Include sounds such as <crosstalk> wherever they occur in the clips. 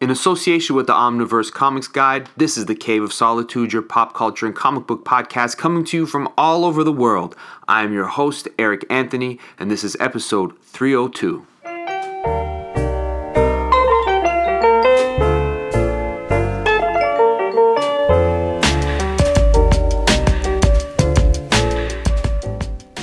In association with the Omniverse Comics Guide, this is the Cave of Solitude, your pop culture and comic book podcast coming to you from all over the world. I am your host, Eric Anthony, and this is episode 302.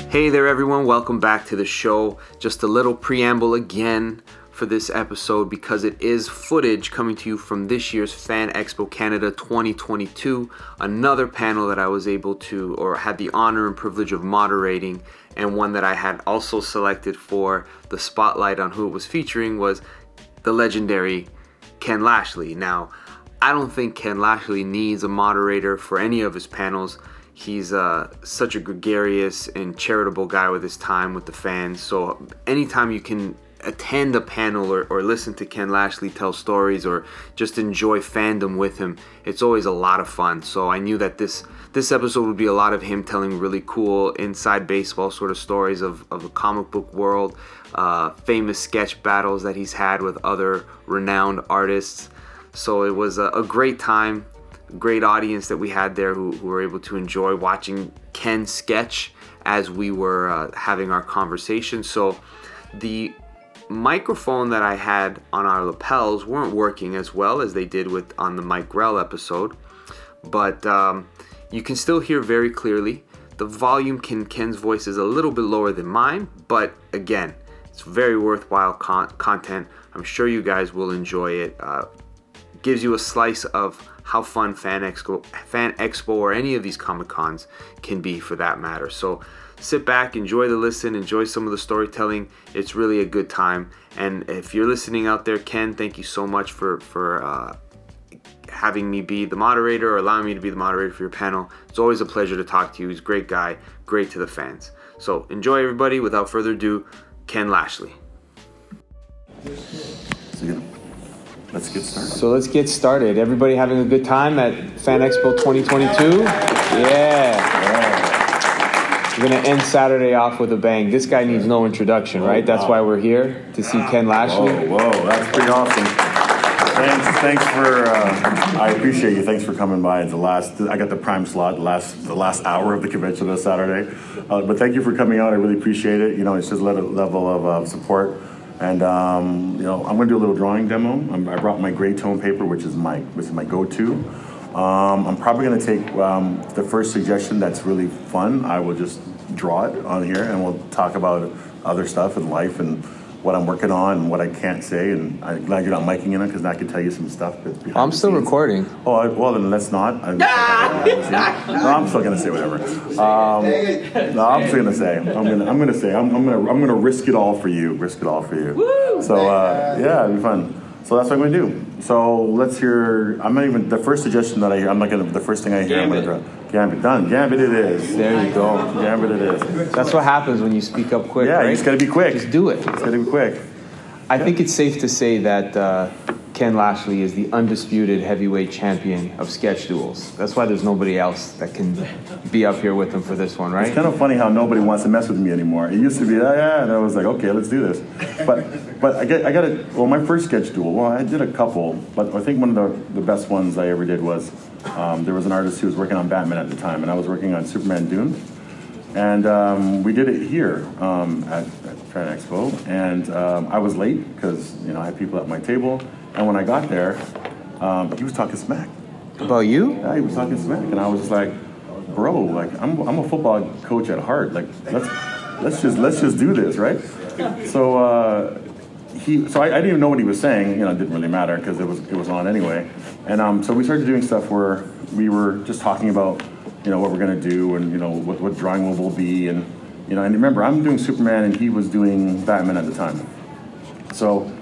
Hey there, everyone. Welcome back to the show. Just a little preamble again for this episode because it is footage coming to you from this year's Fan Expo Canada 2022. Another panel that I was able to, or had the honor and privilege of moderating, and one that I had also selected for the spotlight on who it was featuring was the legendary Ken Lashley. Now, I don't think Ken Lashley needs a moderator for any of his panels. He's uh, such a gregarious and charitable guy with his time with the fans. So anytime you can attend a panel or, or listen to Ken Lashley tell stories or just enjoy fandom with him, it's always a lot of fun. So I knew that this this episode would be a lot of him telling really cool inside baseball sort of stories of, of the comic book world, uh, famous sketch battles that he's had with other renowned artists. So it was a, a great time great audience that we had there who, who were able to enjoy watching Ken sketch as we were uh, having our conversation. So the microphone that I had on our lapels weren't working as well as they did with on the Mike Grell episode, but um, you can still hear very clearly. The volume can Ken's voice is a little bit lower than mine, but again, it's very worthwhile con- content. I'm sure you guys will enjoy it. Uh, gives you a slice of how fun Fan Expo, Fan Expo or any of these Comic Cons can be for that matter. So sit back, enjoy the listen, enjoy some of the storytelling. It's really a good time. And if you're listening out there, Ken, thank you so much for for uh, having me be the moderator or allowing me to be the moderator for your panel. It's always a pleasure to talk to you. He's a great guy, great to the fans. So enjoy, everybody. Without further ado, Ken Lashley. Let's get started. So let's get started. Everybody having a good time at Fan Expo 2022? Yeah. We're going to end Saturday off with a bang. This guy needs no introduction, right? That's why we're here to see Ken Lashley. Whoa, whoa, that's pretty awesome. Thanks, thanks for. Uh, I appreciate you. Thanks for coming by. It's the last. I got the prime slot, the last, the last hour of the convention this Saturday. Uh, but thank you for coming out. I really appreciate it. You know, it's just a level of uh, support. And um, you know, I'm going to do a little drawing demo. I'm, i brought my gray tone paper, which is my which is my go-to. Um, I'm probably going to take um, the first suggestion that's really fun. I will just draw it on here, and we'll talk about other stuff in life and what I'm working on and what I can't say. And I'm glad you're not miking in it because I can tell you some stuff. But I'm still scenes. recording. Oh, I, well then let's not. I'm, <laughs> no, I'm still gonna say whatever. Um, no, I'm still gonna say. I'm gonna. I'm gonna say. I'm, I'm gonna. I'm gonna risk it all for you. Risk it all for you. Woo, so uh, yeah, it'll be fun. So that's what I'm going to do. So let's hear. I'm not even the first suggestion that I hear. I'm not going to. The first thing I hear, Gambit. I'm going to draw. Gambit done. Gambit it is. There you go. Gambit it is. That's what happens when you speak up quick. Yeah, right? you just got to be quick. Just do it. It's got to be quick. I think it's safe to say that uh, Ken Lashley is the undisputed heavyweight champion of sketch duels. That's why there's nobody else that can be up here with him for this one, right? It's kind of funny how nobody wants to mess with me anymore. It used to be, oh, yeah, and I was like, okay, let's do this. But but I get I got it. Well, my first sketch duel. Well, I did a couple, but I think one of the, the best ones I ever did was um, there was an artist who was working on Batman at the time, and I was working on Superman Doom. And um, we did it here um, at, at Fan Expo, and um, I was late because you know I had people at my table, and when I got there, um, he was talking smack. About you? Yeah, he was talking smack, and I was just like, bro, like I'm, I'm a football coach at heart. Like let's let's just let's just do this, right? So uh, he, so I, I, didn't even know what he was saying. You know, it didn't really matter because it was it was on anyway. And um, so we started doing stuff where we were just talking about you know what we're gonna do and you know what, what drawing will be and you know and remember I'm doing Superman and he was doing Batman at the time. So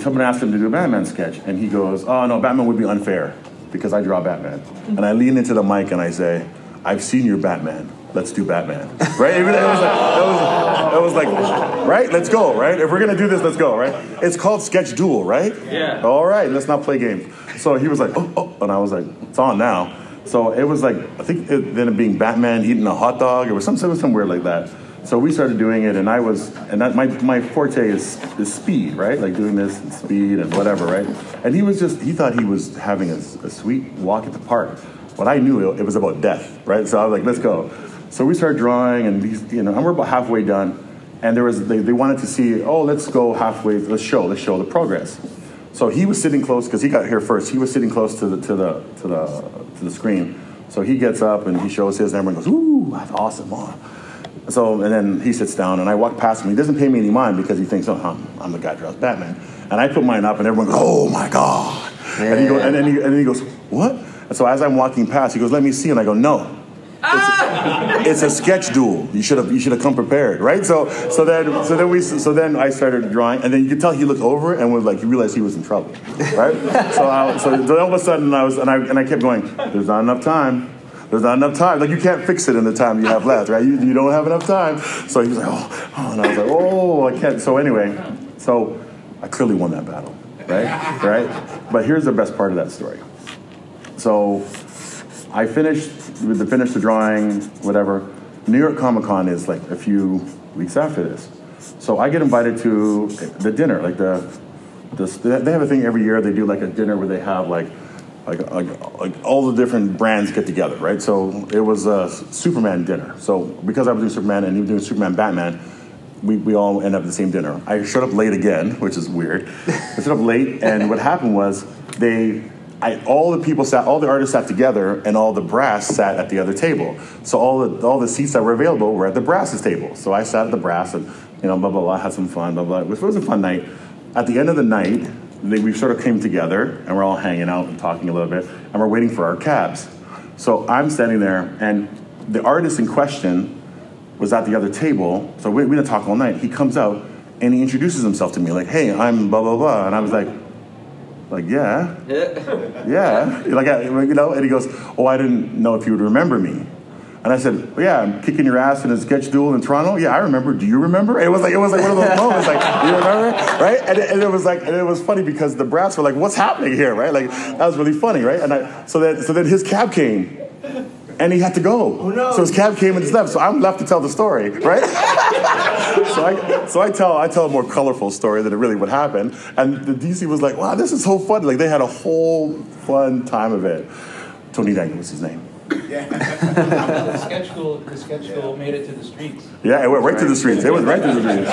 someone asked him to do a Batman sketch and he goes, oh no, Batman would be unfair because I draw Batman. And I lean into the mic and I say, I've seen your Batman. Let's do Batman. Right? It was, like, that, was, that was like, right? Let's go, right? If we're gonna do this, let's go, right? It's called sketch duel, right? Yeah. All right, let's not play games. So he was like, oh, oh, and I was like, it's on now. So it was like, I think it ended up being Batman eating a hot dog. It was some, some, some weird like that. So we started doing it, and I was, and that, my, my forte is, is speed, right? Like doing this and speed and whatever, right? And he was just, he thought he was having a, a sweet walk at the park. But I knew it, it was about death, right? So I was like, let's go. So we started drawing, and these, you know, and we're about halfway done. And there was, they, they wanted to see, oh, let's go halfway, let's show, let's show the progress. So he was sitting close because he got here first. He was sitting close to the to the to the to the screen. So he gets up and he shows his, and everyone goes, "Ooh, that's awesome!" Oh. So and then he sits down, and I walk past him. He doesn't pay me any mind because he thinks, "Oh, I'm, I'm the guy dressed Batman." And I put mine up, and everyone goes, "Oh my god!" And he goes, and then he, and then he goes, "What?" And so as I'm walking past, he goes, "Let me see," and I go, "No." It's, ah! it's a sketch duel. You should have you should have come prepared, right? So so then so then we so then I started drawing, and then you could tell he looked over and was like he realized he was in trouble, right? so I, so then all of a sudden I was and I and I kept going. There's not enough time. There's not enough time. Like you can't fix it in the time you have left, right? You, you don't have enough time. So he was like, oh, oh, and I was like, oh, I can't. So anyway, so I clearly won that battle, right? Right. But here's the best part of that story. So I finished with the finish the drawing, whatever. New York Comic Con is like a few weeks after this, so I get invited to the dinner. Like the, the they have a thing every year. They do like a dinner where they have like. Like, like, like all the different brands get together, right? So it was a Superman dinner. So because I was doing Superman and he was doing Superman Batman, we, we all end up at the same dinner. I showed up late again, <laughs> which is weird. I showed up late, and what happened was they I, all the people sat, all the artists sat together, and all the brass sat at the other table. So all the all the seats that were available were at the brass's table. So I sat at the brass, and you know, blah blah blah, had some fun, blah blah. Was, it was a fun night. At the end of the night, they, we sort of came together, and we're all hanging out and talking a little bit, and we're waiting for our cabs. So I'm standing there, and the artist in question was at the other table. So we, we didn't talk all night. He comes out and he introduces himself to me, like, "Hey, I'm blah blah blah," and I was like like, yeah, yeah, like, you know, and he goes, oh, I didn't know if you would remember me. And I said, well, yeah, I'm kicking your ass in a sketch duel in Toronto. Yeah, I remember. Do you remember? And it was like it was like one of those moments, like, you remember? Right? And it, and it was like, and it was funny because the brats were like, what's happening here? Right? Like that was really funny, right? And I, so then, so then his cab came, and he had to go. Oh, no. So his cab came and just left. So I'm left to tell the story, right? <laughs> so I so I tell I tell a more colorful story than it really would happen. And the DC was like, wow, this is so fun. Like they had a whole fun time of it. Tony Daniel was his name. Yeah. the sketch school, the sketch school made it to the streets. Yeah, it went right, right. to the streets. It went right to the streets.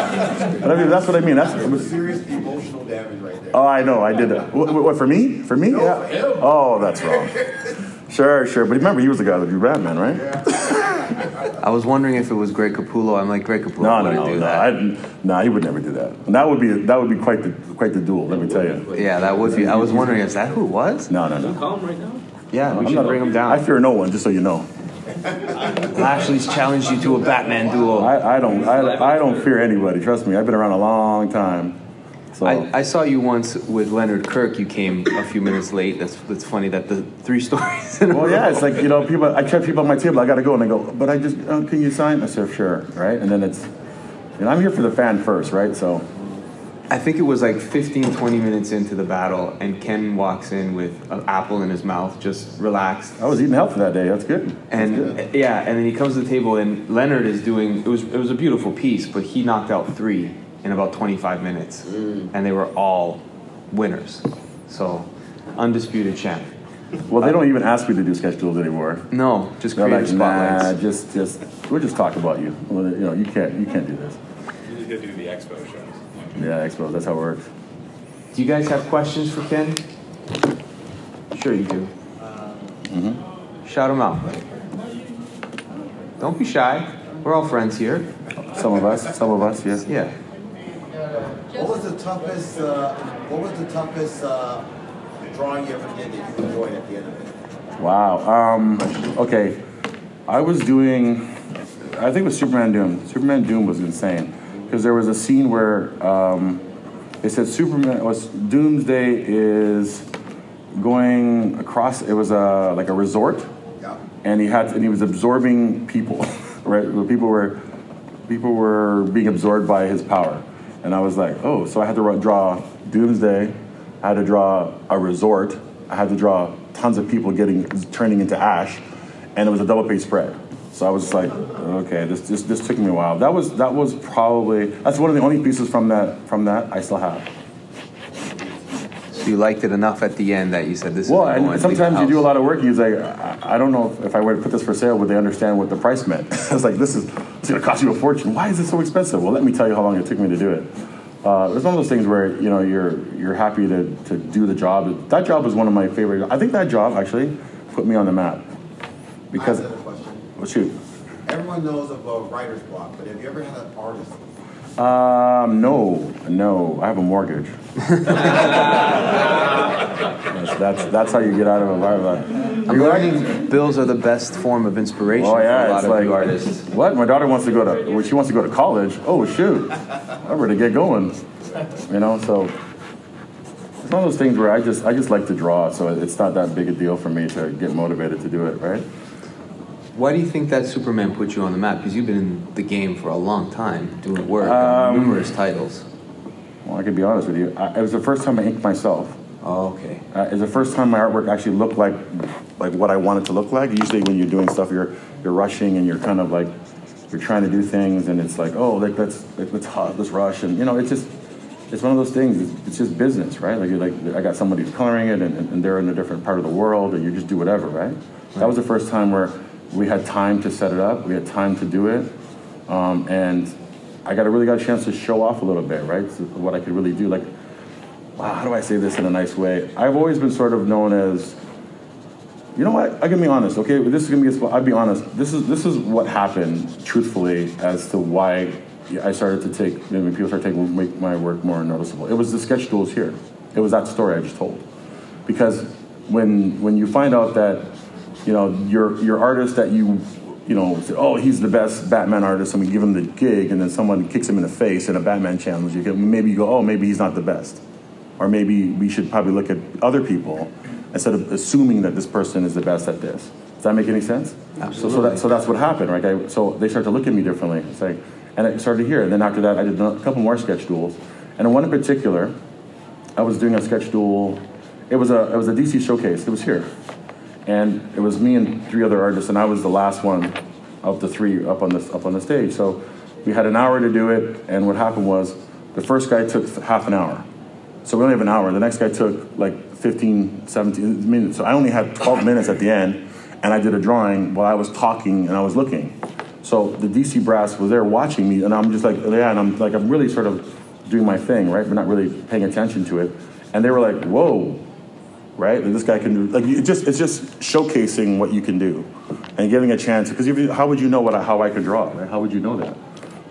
And I mean, that's what I mean. That's was serious emotional damage right there. Oh, I know. I did that. What, what for me? For me? No, yeah. For oh, that's wrong. Sure, sure. But remember, he was the guy that drew Batman, right? Yeah. I was wondering if it was Greg Capullo. I'm like, Greg Capullo no, wouldn't no, do no, that. No, nah, he would never do that. And that would be that would be quite the quite the duel. Let me tell you. Yeah, that would be. I was wondering, is that who it was? No, no, no. Call him right now. Yeah, we I'm should not, bring him down. I fear no one, just so you know. Lashley's challenged you to a Batman duel. I, I don't I, I don't fear anybody. Trust me. I've been around a long time. So I, I, saw you once with Leonard Kirk. You came a few minutes late. That's that's funny. That the three <laughs> stories. In well, yeah, it's like you know, people. I check people on my table. I got to go, and I go, but I just oh, can you sign? I said sure, right? And then it's, you know, I'm here for the fan first, right? So. I think it was like 15, 20 minutes into the battle, and Ken walks in with an apple in his mouth, just relaxed. I was eating healthy that day. That's good. That's and good. yeah, and then he comes to the table, and Leonard is doing. It was it was a beautiful piece, but he knocked out three in about 25 minutes, mm. and they were all winners. So, undisputed champ. Well, they don't even ask me to do sketch duels anymore. No, just They're creative like, spotlights. Nah, just, just, we'll just talk about you. Well, you know, you can't, you can't do this. You just gotta do the expo shows. Yeah, expo. That's how it works. Do you guys have questions for Ken? Sure, you do. Mm-hmm. Shout them out. Don't be shy. We're all friends here. Some of us. Some of us. Yes. Yeah. What was the toughest? Uh, what was the toughest uh, drawing you ever did that you enjoyed at the end of it? Wow. Um, okay. I was doing. I think it was Superman Doom. Superman Doom was insane because there was a scene where um, it said Superman was Doomsday is going across. It was a like a resort, Yeah. and he had and he was absorbing people. <laughs> right, people were people were being absorbed by his power, and I was like, oh, so I had to draw Doomsday. I had to draw a resort. I had to draw tons of people getting turning into ash, and it was a double page spread. So I was just like, okay, this, this this took me a while. That was that was probably that's one of the only pieces from that from that I still have. So you liked it enough at the end that you said this Well, is and sometimes you do a lot of work. and You're like, I, I don't know if, if I were to put this for sale, would they understand what the price meant? <laughs> it's like this is it's going to cost you a fortune. Why is it so expensive? Well, let me tell you how long it took me to do it. Uh, it's one of those things where you know you're you're happy to, to do the job. That job was one of my favorite. I think that job actually put me on the map because. I have another question. Well, shoot. Everyone knows of a writer's block, but have you ever had an artist? Um, no, no. I have a mortgage. <laughs> that's, that's that's how you get out of a vibe. I'm learning bills are the best form of inspiration Oh for a yeah, lot it's of like you artists. What? My daughter wants to go to. Well, she wants to go to college. Oh shoot, I'm ready to get going. You know, so it's one of those things where I just I just like to draw, so it's not that big a deal for me to get motivated to do it, right? Why do you think that Superman put you on the map? Because you've been in the game for a long time, doing work Um, numerous titles. Well, I could be honest with you. I, it was the first time I inked myself. Oh, okay. Uh, it was the first time my artwork actually looked like like what I wanted to look like. Usually, when you're doing stuff, you're you're rushing and you're kind of like you're trying to do things, and it's like, oh, like let's let's hot, let's rush, and you know, it's just it's one of those things. It's, it's just business, right? Like you're like I got somebody who's coloring it, and, and they're in a different part of the world, and you just do whatever, right? That was the first time where we had time to set it up, we had time to do it, um, and I got a really got a chance to show off a little bit, right? So what I could really do, like wow, how do I say this in a nice way? I've always been sort of known as, you know what? I can be honest, okay? This is gonna be. I'll be honest. This is this is what happened, truthfully, as to why I started to take. You know, people started taking make my work more noticeable. It was the sketch duels here. It was that story I just told, because when when you find out that, you know, your your artist that you you know, say, oh, he's the best Batman artist, and we give him the gig, and then someone kicks him in the face in a Batman challenge. You get, maybe you go, oh, maybe he's not the best, or maybe we should probably look at other people instead of assuming that this person is the best at this. Does that make any sense? So, so, that, so that's what happened, right? I, so they start to look at me differently. It's like, and I started here. And then after that, I did a couple more sketch duels, and one in particular, I was doing a sketch duel. It was a it was a DC showcase. It was here, and it was me and three other artists, and I was the last one of the three up on the up on the stage. So we had an hour to do it, and what happened was the first guy took half an hour. So we only have an hour. The next guy took like 15, 17 minutes. So I only had 12 <laughs> minutes at the end, and I did a drawing while I was talking and I was looking. So the DC brass was there watching me, and I'm just like, yeah, and I'm like, I'm really sort of doing my thing, right? But not really paying attention to it. And they were like, whoa, right? Like, this guy can do, like, it just, it's just showcasing what you can do and giving a chance. Because how would you know what I, how I could draw, right? How would you know that?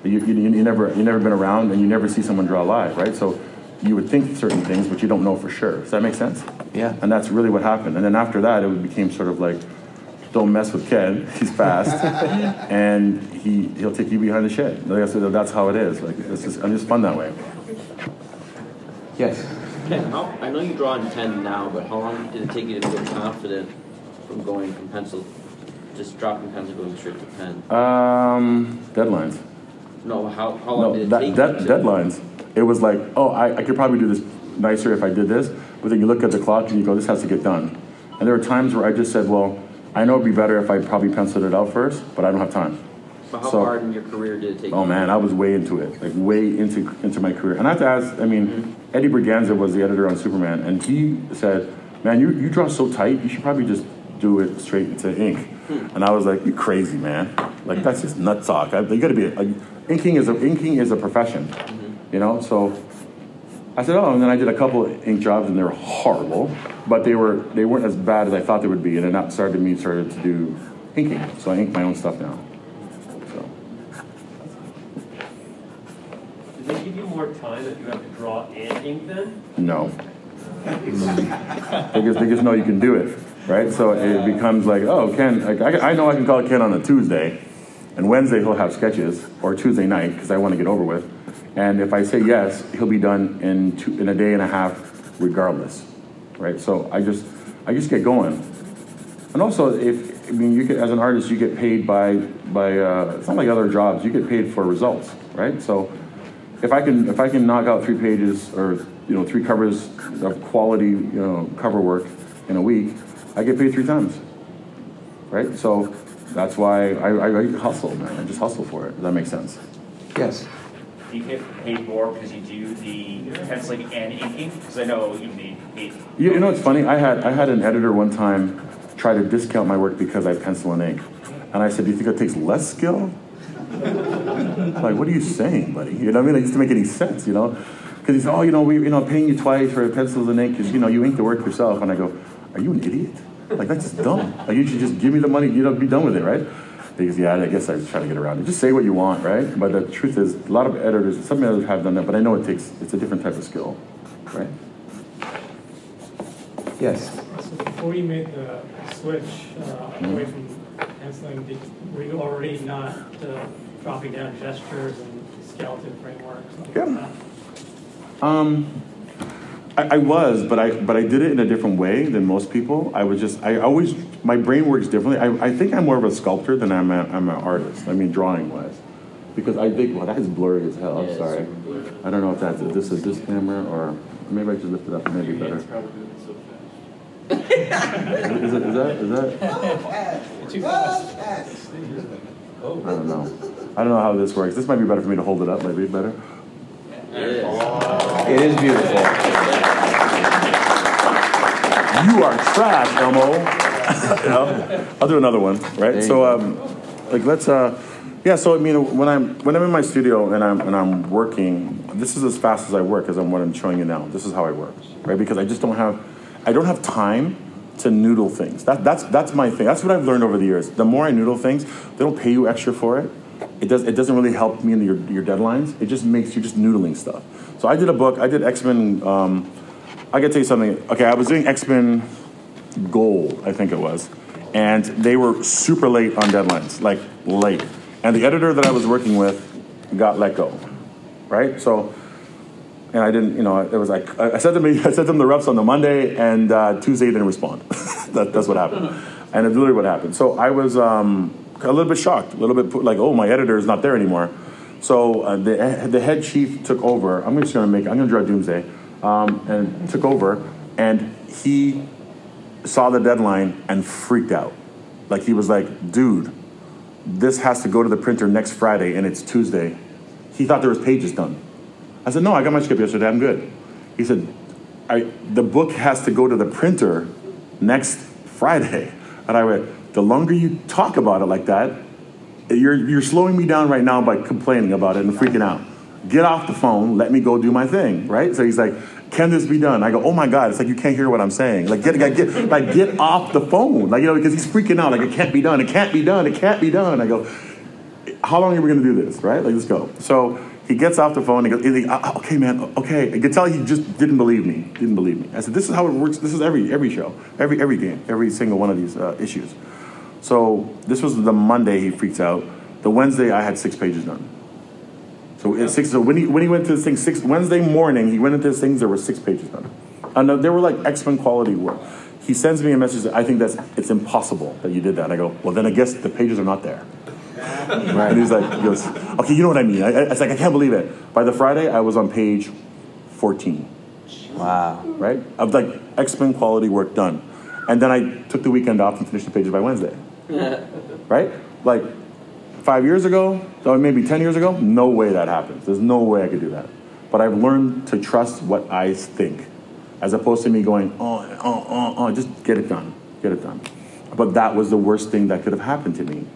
You, you, you never, you never been around and you never see someone draw live, right? So you would think certain things, but you don't know for sure. Does that make sense? Yeah. And that's really what happened. And then after that, it became sort of like, don't mess with Ken. <laughs> He's fast, <laughs> and he he'll take you behind the shed. Like I said, that's how it is. Like it's just, I'm just fun that way. Yes. How, I know you draw in 10 now, but how long did it take you to feel confident from going from pencil, just dropping pencil, going straight to pen? Um, deadlines. No, how, how long No, did it that, take that, you deadlines. It was like, oh, I, I could probably do this nicer if I did this, but then you look at the clock and you go, this has to get done. And there were times where I just said, well, I know it'd be better if I probably penciled it out first, but I don't have time. But how so- far in your career did it take Oh man, I was way into it, like way into into my career. And I have to ask, I mean, Eddie Berganza was the editor on Superman, and he said, "Man, you, you draw so tight, you should probably just do it straight into ink." Hmm. And I was like, "You crazy man? Like that's just nut talk. I, you got to be a, inking is a inking is a profession, mm-hmm. you know." So I said, "Oh," and then I did a couple ink jobs, and they were horrible, but they were they weren't as bad as I thought they would be. And then that started me started to do inking, so I ink my own stuff now. So. Did they give you more time if you have to draw and ink then? No. just, they just know you can do it, right? So it becomes like, oh, Ken, like, I, I know I can call Ken on a Tuesday, and Wednesday he'll have sketches, or Tuesday night, because I want to get over with. And if I say yes, he'll be done in, two, in a day and a half, regardless, right? So I just, I just get going. And also, if I mean, you get as an artist, you get paid by by. Uh, it's not like other jobs. You get paid for results, right? So, if I can if I can knock out three pages or you know three covers of quality you know cover work in a week, I get paid three times, right? So that's why I, I, I hustle, man. I just hustle for it. Does that make sense? Yes. Do you get paid more because you do the penciling and inking? Because I know you need paid. You, you know what's funny? I had I had an editor one time try to discount my work because I pencil and ink, and I said, "Do you think it takes less skill?" Like, what are you saying, buddy? You know what I mean? It used to make any sense, you know? Because he said, "Oh, you know, we you know paying you twice for pencils and ink because you know you ink the work yourself," and I go, "Are you an idiot? Like that's dumb. Like you should just give me the money, you know, be done with it, right?" Because yeah, I guess I was trying to get around it. Just say what you want, right? But the truth is, a lot of editors, some editors have done that, but I know it takes it's a different type of skill, right? Yes. So before you made the switch uh, away from penciling, did, were you already not uh, dropping down gestures and skeleton frameworks? something like Yeah. that? Um, I, I was, but I but I did it in a different way than most people. I was just I always my brain works differently. I, I think I'm more of a sculptor than I'm a, I'm an artist. I mean, drawing wise, because I think well that is blurry as hell. I'm Yeah, sorry. I don't know if that's this is this camera or maybe I should lift it up. Maybe better. It's probably moving so fast. Is, it, is that is that? Too fast. I don't know. I don't know how this works. This might be better for me to hold it up. Maybe better. It is. It is beautiful. You are trash, Elmo. <laughs> you know? I'll do another one, right? you so, um, like, let's, uh, yeah. So, I mean, when I'm when I'm in my studio and I'm and I'm working, this is as fast as I work as I'm what I'm showing you now. This is how I work, right? Because I just don't have, I don't have time to noodle things. That, that's that's my thing. That's what I've learned over the years. The more I noodle things, they don't pay you extra for it. It does. It doesn't really help me in your your deadlines. It just makes you just noodling stuff. So I did a book. I did X Men. Um, I gotta tell you something. Okay, I was doing X Men Gold, I think it was, and they were super late on deadlines, like late. And the editor that I was working with got let go, right? So, and I didn't, you know, it was like I sent them, I sent them <laughs> the reps on the Monday, and uh, Tuesday didn't respond. <laughs> that, that's what happened, and it's literally what happened. So I was um, a little bit shocked, a little bit put- like, oh, my editor is not there anymore. So uh, the the head chief took over. I'm just gonna make, I'm gonna draw Doomsday, um, and took over, and he saw the deadline and freaked out. Like he was like, dude, this has to go to the printer next Friday and it's Tuesday. He thought there was pages done. I said, no, I got my script yesterday, I'm good. He said, the book has to go to the printer next Friday. And I went, the longer you talk about it like that, you're, you're slowing me down right now by complaining about it and freaking out. Get off the phone, let me go do my thing, right? So he's like, can this be done? I go, oh my God, it's like you can't hear what I'm saying. Like, get, get, get, like, get off the phone. Like, you know, because he's freaking out. Like, it can't be done, it can't be done, it can't be done. I go, how long are we gonna do this, right? Like, let's go. So he gets off the phone. And he goes, he- uh, okay, man, okay. I could tell he just didn't believe me. Didn't believe me. I said, this is how it works. This is every every show, every every game, every single one of these uh, issues. So this was the Monday he freaks out. The Wednesday I had six pages done. So six. So when he when he went to this thing six Wednesday morning, he went into this things. There were six pages done, and uh, they were like X Men quality work. He sends me a message. That I think that's it's impossible that you did that. And I go, well, then I guess the pages are not there. And he's like, he goes, okay, you know what I mean. I, I, it's like I can't believe it. By the Friday, I was on page fourteen. Wow. Right, of like X Men quality work done, and then I took the weekend off and finished the pages by Wednesday. <laughs> right, like five years ago, or maybe 10 years ago, no way that happens. There's no way I could do that. But I've learned to trust what I think, as opposed to me going, oh, oh, oh, oh, just get it done, get it done. But that was the worst thing that could have happened to me.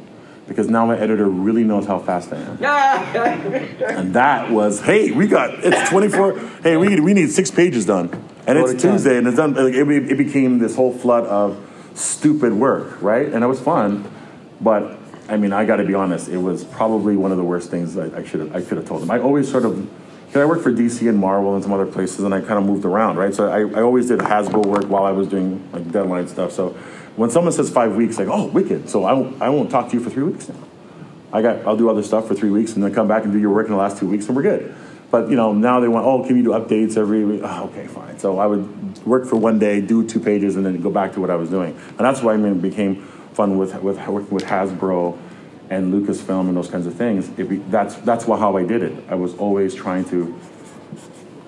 Because now my editor really knows how fast I am. <laughs> and that was, hey, we got, it's 24, hey, we, we need six pages done. And it's Tuesday, and it's done, like, it, it became this whole flood of stupid work, right? And it was fun, but I mean, I got to be honest. It was probably one of the worst things I, I should have. I could have told them. I always sort of, because I worked for DC and Marvel and some other places, and I kind of moved around, right? So I, I always did Hasbro work while I was doing like deadline stuff. So when someone says five weeks, like, oh, wicked. So I won't, I won't talk to you for three weeks now. I got, I'll do other stuff for three weeks, and then come back and do your work in the last two weeks, and we're good. But you know, now they want, oh, can you do updates every week? Oh, okay, fine. So I would work for one day, do two pages, and then go back to what I was doing. And that's why I mean, it became fun with with working with Hasbro and Lucasfilm and those kinds of things. Be, that's that's how I did it. I was always trying to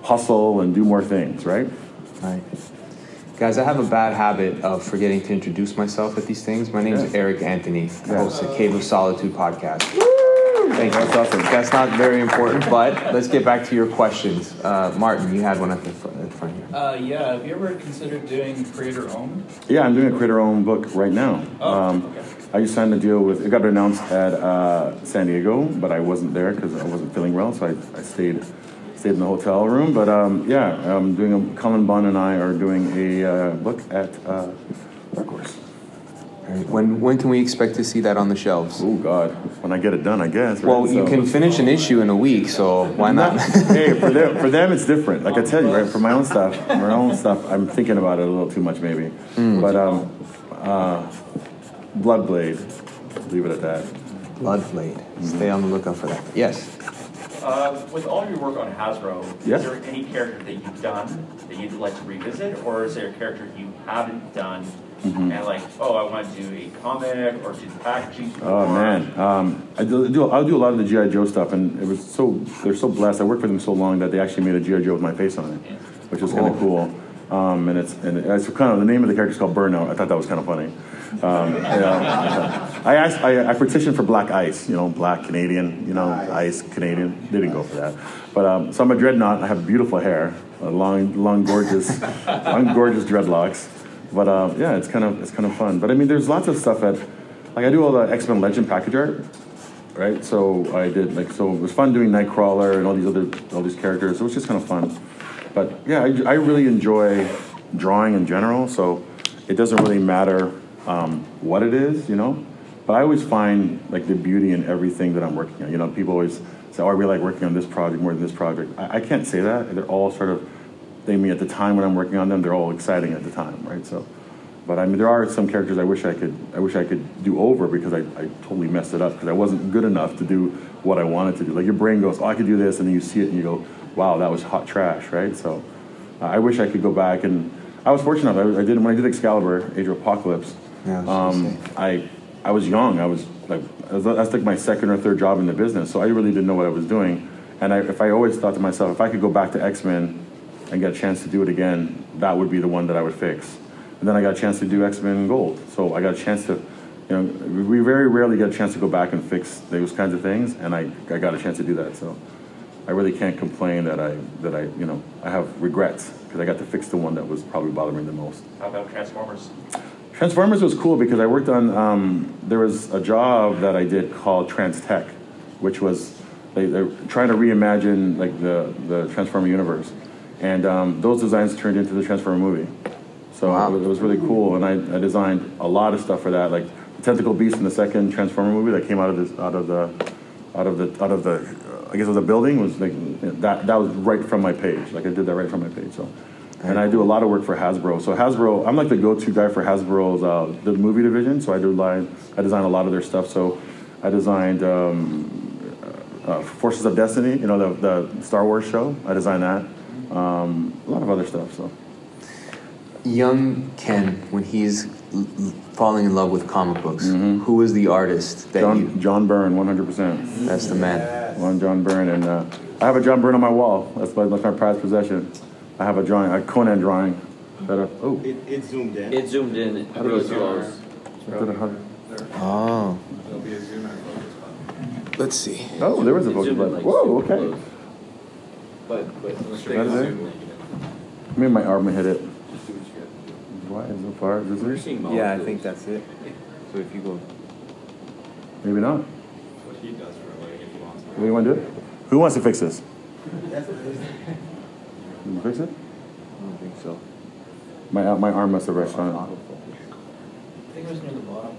hustle and do more things, right? Right. Guys, I have a bad habit of forgetting to introduce myself at these things. My name is Yeah. Eric Anthony, Yeah. host of Cave of Solitude podcast. Thank you. That's awesome. That's not very important, but let's get back to your questions. Uh, Martin, you had one at the front, at the front here. Uh, yeah, have you ever considered doing creator owned? Yeah, I'm doing a creator-owned book right now. Oh, um, okay. I just signed a deal with. It got announced at uh, San Diego, but I wasn't there because I wasn't feeling well, so I, I stayed stayed in the hotel room. But um, yeah, I'm doing a. Cullen Bunn and I are doing a uh, book at uh, Dark Horse. When when can we expect to see that on the shelves? Oh God, when I get it done, I guess. right? Well, you So- can finish an issue in a week, so why not? <laughs> hey, for them, for them, it's different. Like I tell you, right? For my own stuff, my own stuff, I'm thinking about it a little too much, maybe. Hmm. But um, uh, Bloodblade, leave it at that. Bloodblade. Stay on the lookout for that. Yes. Uh, with all your work on Hasbro, Yeah. is there any character that you've done that you'd like to revisit, or is there a character you haven't done Mm-hmm. and like, oh, I want to do a comic or do the packaging? Oh man, um, I do, do I'll do a lot of the GI Joe stuff, and it was so they're so blessed. I worked for them so long that they actually made a GI Joe with my face on it, which is kind of cool. Um, and it's and it's kind of the name of the character is called Burnout. I thought that was kind of funny. Um, yeah. <laughs> I asked, I, I petitioned for black ice, you know, black Canadian, you know, ice Canadian. They didn't go for that, but um, so I'm a dreadnought. I have beautiful hair, uh, long, long, gorgeous, <laughs> long, gorgeous dreadlocks. But uh, yeah, it's kind of it's kind of fun. But I mean, there's lots of stuff that, like I do all the X Men Legend package art, right? So I did like so it was fun doing Nightcrawler and all these other all these characters. It was just kind of fun. But yeah, I, I really enjoy drawing in general. So it doesn't really matter um, what it is, you know. But I always find like the beauty in everything that I'm working on. You know, people always say, "Oh, I really like working on this project more than this project." I, I can't say that. They're all sort of they mean at the time when I'm working on them, they're all exciting at the time, right? So, but I mean, there are some characters I wish I could, I wish I could do over because I, I totally messed it up because I wasn't good enough to do what I wanted to do. Like your brain goes, oh, I could do this, and then you see it and you go, wow, that was hot trash, right? So, uh, I wish I could go back and I was fortunate. I, I did when I did Excalibur, Age of Apocalypse. Yeah, um, I I was young. I was like that's like my second or third job in the business, so I really didn't know what I was doing. And I, if I always thought to myself, if I could go back to X Men and get a chance to do it again, that would be the one that I would fix. And then I got a chance to do X Men Gold, so I got a chance to, you know, we very rarely get a chance to go back and fix those kinds of things, and I, I got a chance to do that. So I really can't complain that I that I you know I have regrets because I got to fix the one that was probably bothering me the most. How about Transformers? Transformers was cool because I worked on. Um, there was a job that I did called Transtech, which was they, they're trying to reimagine like the the Transformer universe, and um, those designs turned into the Transformer movie. So Wow. it, was, it was really cool, and I, I designed a lot of stuff for that, like the Tentacle Beast in the second Transformer movie that came out of this out of the out of the out of the I guess it was a building was like that that was right from my page. Like I did that right from my page. So. And I do a lot of work for Hasbro. So Hasbro, I'm like the go-to guy for Hasbro's uh, the movie division. So I do line, I design a lot of their stuff. So I designed um, uh, Forces of Destiny, you know, the, the Star Wars show. I designed that. Um, a lot of other stuff. So Young Ken, when he's l- l- falling in love with comic books, who is the artist that you? John, John Byrne, 100%. That's the man. One John Byrne, and uh, I have a John Byrne on my wall. That's my, that's my prized possession. I have a drawing, a Conan drawing. That, oh, It, it zoomed in. It zoomed in it really close. that a hundred- Oh. There'll be a zoom and focus. Let's see. oh, there was a It focus button. like, Whoa, okay. close. But, but. Let's That is it? zoom. Maybe my arm hit it. Just do what you got. Why is it far? Is We're it? Yeah, I think that's it. So if you go. Maybe not. What he does for a living if he wants to. What do you want to do? Who wants to fix this? <laughs> Can you fix it? I don't think so. My uh, my arm must have rushed on I think it was near the bottom.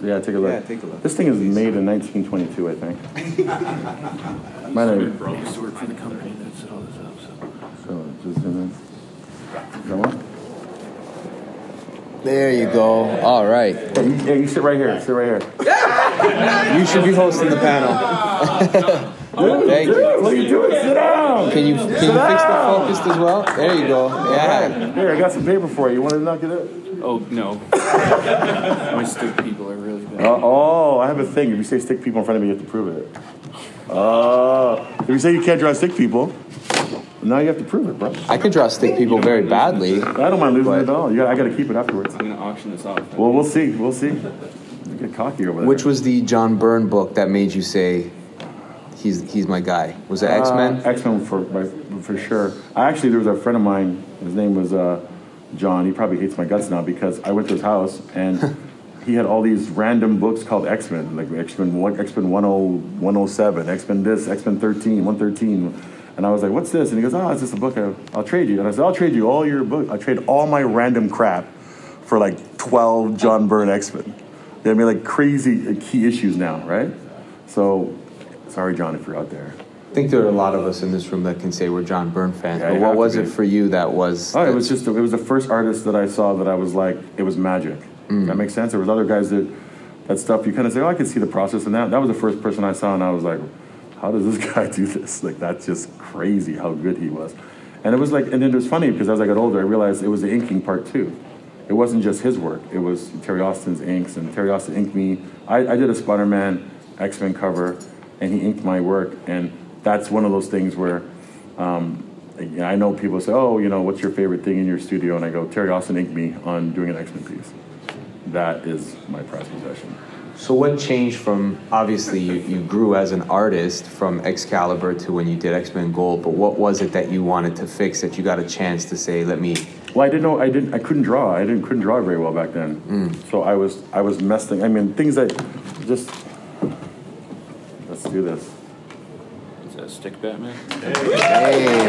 it. Yeah, take a look. Yeah, take a look. This thing is made in 1922, I think. Might have. used to work for the company that set all this up, so. So just zoom in. Is that one? There you go. All right. Yeah, you, yeah, you sit right here. Sit right here. <laughs> You should be hosting the panel. <laughs> Thank you. What are you doing? Sit down. Can you can you fix the focus as well? There you go. Yeah. Here, I got some paper for you. You want to knock it up? Oh, no. My stick people are really bad. Uh, oh, I have a thing. If you say stick people in front of me, you have to prove it. Oh, if you say you can't draw stick people, Now you have to prove it, bro. I could draw stick people very badly. I don't mind losing it at all. You got, I got to keep it afterwards. I'm gonna auction this off. Well, we'll see. We'll see. You get cocky over there. Which was the John Byrne book that made you say, "He's he's my guy"? Was it X Men? Uh, X Men for by- for sure. I actually there was a friend of mine. His name was uh, John. He probably hates my guts now because I went to his house and <laughs> he had all these random books called X Men, like X Men one, X Men 107, X Men this, X Men 13, 113. And I was like, "What's this?" And he goes, "Oh, it's just a book. I, I'll trade you." And I said, "I'll trade you all your book. I trade all my random crap for like 12 John Byrne X Men. They me like crazy uh, key issues now, right? So, sorry, John, if you're out there. I think there are a lot of us in this room that can say we're John Byrne fans. Yeah, but what was it for you that was? Oh, it was just it was the first artist that I saw that I was like it was magic. Mm. That makes sense. There was other guys that that stuff you kind of say, oh, I can see the process in that. That was the first person I saw, and I was like, how does this <laughs> guy do this? Like that's just crazy how good he was. And it was like, and then it was funny because as I got older, I realized it was the inking part too. It wasn't just his work. It was Terry Austin's inks, and Terry Austin inked me. I, I did a Spider-Man X-Men cover, and he inked my work, and that's one of those things where um, I know people say, "Oh, you know, what's your favorite thing in your studio?" And I go, "Terry Austin inked me on doing an X-Men piece." That is my prized possession. So what changed from obviously you, you grew as an artist from Excalibur to when you did X Men Gold, but what was it that you wanted to fix that you got a chance to say, let me Well, I didn't know. I didn't. I couldn't draw. I didn't couldn't draw very well back then. So I was I was messing. I mean, things that just. Let's do this. Is that stick Batman? Hey.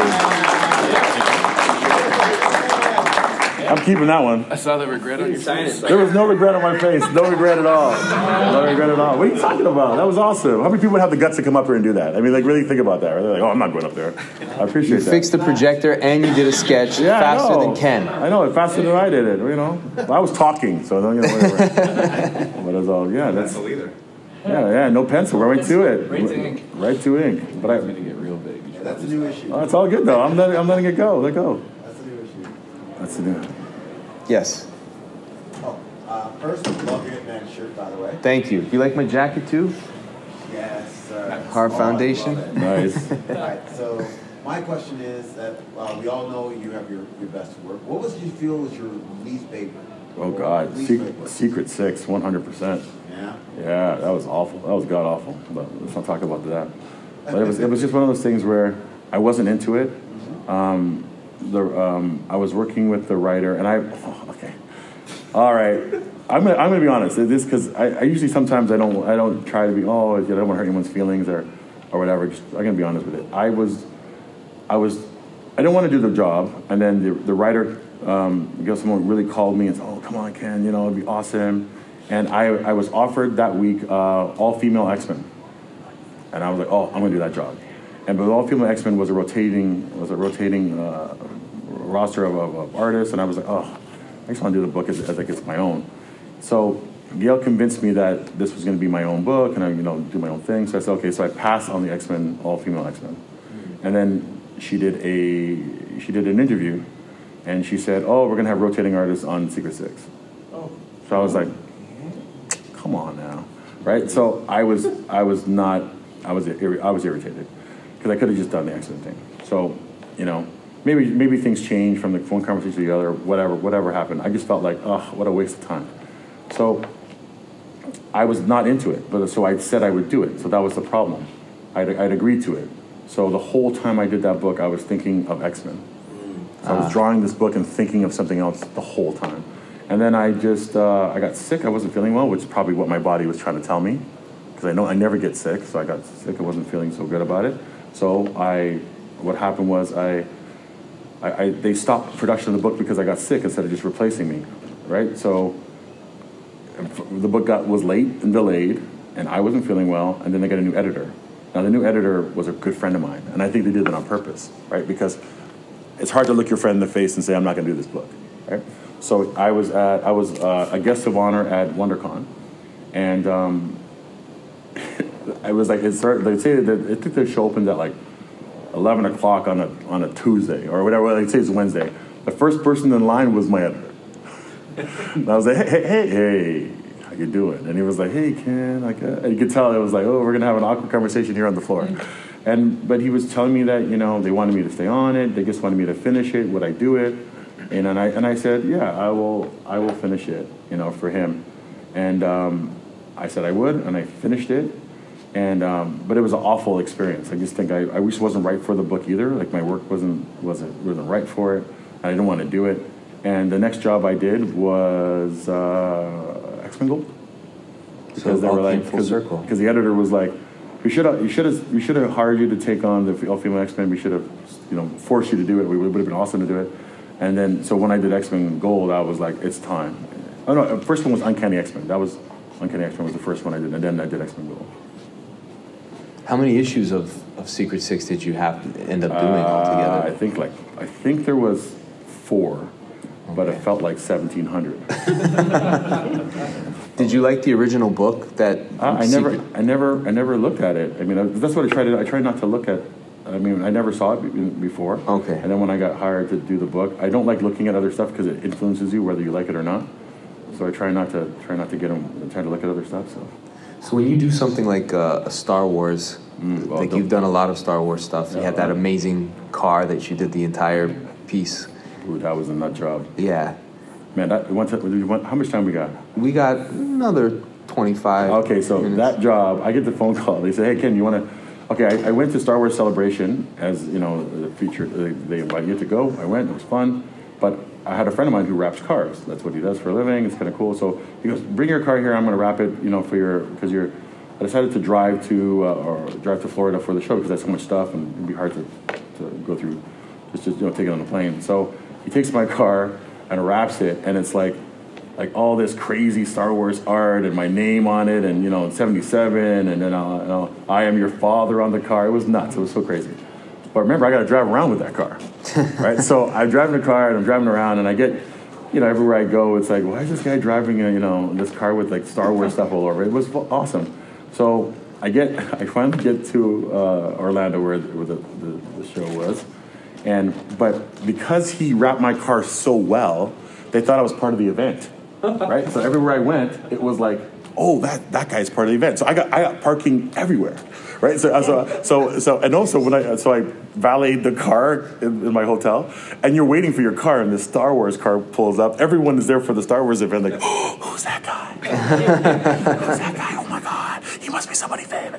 I'm keeping that one. I saw the regret on your face. There was no regret on my face. No regret at all. No regret at all. What are you talking about? That was awesome. How many people would have the guts to come up here and do that? I mean, like, really think about that. Right? They're like, oh, I'm not going up there. I appreciate it. you that. fixed the projector and you did a sketch Yeah, faster than Ken. I know, faster than I did it, you know. I was talking, so you know, whatever. <laughs> but it's all, yeah, that's, Pencil either. Yeah, yeah, no pencil, right to it. Right to ink. Right to ink. But I, It's gonna get real big. Yeah, that's a new issue. oh, it's all good though. I'm letting, I'm letting it go. Let go. That's a new issue. That's the new. Yes. Oh, uh, first, love your man shirt, by the way. Thank you. You like my jacket too? Yes, sir. Hard Oh, foundation? Nice. <laughs> All right, so my question is that uh, we all know you have your, your best work. What was you feel was your least favorite? Oh God, Secret. Secret Six, 100. percent Yeah. Yeah, that was awful. That was god awful. But let's not talk about that. But it was it was just one of those things where I wasn't into it. Um, the um, I was working with the writer, and I oh, okay, all right. I'm gonna, I'm gonna be honest. This because I, I usually sometimes I don't I don't try to be oh I don't want to hurt anyone's feelings or or whatever. Just, I'm gonna be honest with it. I was I was I didn't want to do the job, and then the, the writer, um, you know, someone really called me and said, "Oh, come on, Ken, you know, it'd be awesome." And I, I was offered that week uh, all female X Men, and I was like, "Oh, I'm gonna do that job." And but all female X Men was a rotating was a rotating uh, roster of, of, of artists, and I was like, "Oh, I just want to do the book as, as like it's my own." So Gail convinced me that this was going to be my own book, and I, you know, do my own thing. So I said, "Okay." So I passed on the X Men, all female X Men, and then she did a she did an interview, and she said, "Oh, we're to have rotating artists on Secret Six. So I was like, "Come on now, right?" So I was I was not I was I was irritated because I could have just done the Men thing. So you know. Maybe, maybe things changed from the one conversation to the other, whatever, whatever happened. I just felt like, oh, what a waste of time. So I was not into it, but so I said I would do it. So that was the problem. I'd, I'd agreed to it. So the whole time I did that book, I was thinking of X Men. So I was drawing this book and thinking of something else the whole time. And then I just uh, I got sick. I wasn't feeling well, which is probably what my body was trying to tell me, because I know I never get sick. So I got sick. I wasn't feeling so good about it. So I, what happened was I I, I, they stopped production of the book because I got sick instead of just replacing me, right? So the book got was late and delayed, and I wasn't feeling well, and then they got a new editor. Now the new editor was a good friend of mine, and I think they did that on purpose, right? Because it's hard to look your friend in the face and say I'm not going to do this book, right? So I was at I was uh, a guest of honor at WonderCon, and um, <laughs> I was like it started. They say that it took the show opened at like 11 o'clock on a, on a Tuesday or whatever, let's say it's Wednesday. The first person in line was my editor. and I was like, hey, hey, hey, hey, how you doing? And he was like, hey, Ken. Like, and you could tell it was like, oh, we're going to have an awkward conversation here on the floor. And but he was telling me that you know they wanted me to stay on it. They just wanted me to finish it. Would I do it? And then I and I said, yeah, I will. I will finish it. You know, for him. And um, I said I would, and I finished it. And um, but it was an awful experience. I just think I, I wish it wasn't right for the book either. Like my work wasn't wasn't wasn't right for it. I didn't want to do it. And the next job I did was uh, X Men Gold So it all came full circle. because the editor was like, we should have you should have we should have hired you to take on the all female X Men. We should have you know forced you to do it. We would have been awesome to do it. And then so when I did X Men Gold, I was like, it's time. Oh no, first one was Uncanny X Men. That was Uncanny X Men was the first one I did, and then I did X Men Gold. How many issues of, of Secret Six did you have to end up doing Uh, I altogether? think like I think there was four, but it felt like seventeen hundred. <laughs> Did you like the original book that I, I never, I never, I never looked at it. I mean, I, that's what I tried to. I tried not to look at. I mean, I never saw it be- before. Okay. And then when I got hired to do the book, I don't like looking at other stuff because it influences you whether you like it or not. So I try not to try not to get them. Try to look at other stuff. So. So when you do something like uh, a Star Wars, Mm, well, like you've done a lot of Star Wars stuff. you Yeah, had that amazing car that you did the entire piece. Ooh, that was a nut job. Yeah, Man, that one time, how much time we got? we got another twenty five. Okay, so minutes. that job, I get the phone call. They say, "Hey, Ken, you want to?" Okay, I, I went to Star Wars Celebration as you know the feature. They, they invite you to go. I went. It was fun, but I had a friend of mine who wraps cars. That's what he does for a living. It's kind of cool. So he goes, "Bring your car here. I'm going to wrap it. You know, for your because you're." I decided to drive to uh, or drive to Florida for the show because that's so much stuff and it'd be hard to, to go through. Just just you know take it on the plane. So he takes my car and wraps it, and it's like like all this crazy Star Wars art and my name on it, and you know, 77, and then you know, I am your father on the car. It was nuts. It was so crazy. But remember, I got to drive around with that car, <laughs> right? so I'm driving the car and I'm driving around, and I get, you know, everywhere I go, it's like, why is this guy driving, a, you know, this car with like Star Wars stuff all over? It was awesome. So I get, <laughs> I finally get to uh, Orlando where, where the, the, the show was, and but because he wrapped my car so well, they thought I was part of the event <laughs> right? So everywhere I went, it was like, oh, that that guy's part of the event. So I got I got parking everywhere, right? So so so, so and also when I so I valeted the car in, in my hotel, and you're waiting for your car, and the Star Wars car pulls up. Everyone is there for the Star Wars event. Like, oh, <gasps> who's that guy? <laughs> who's that guy?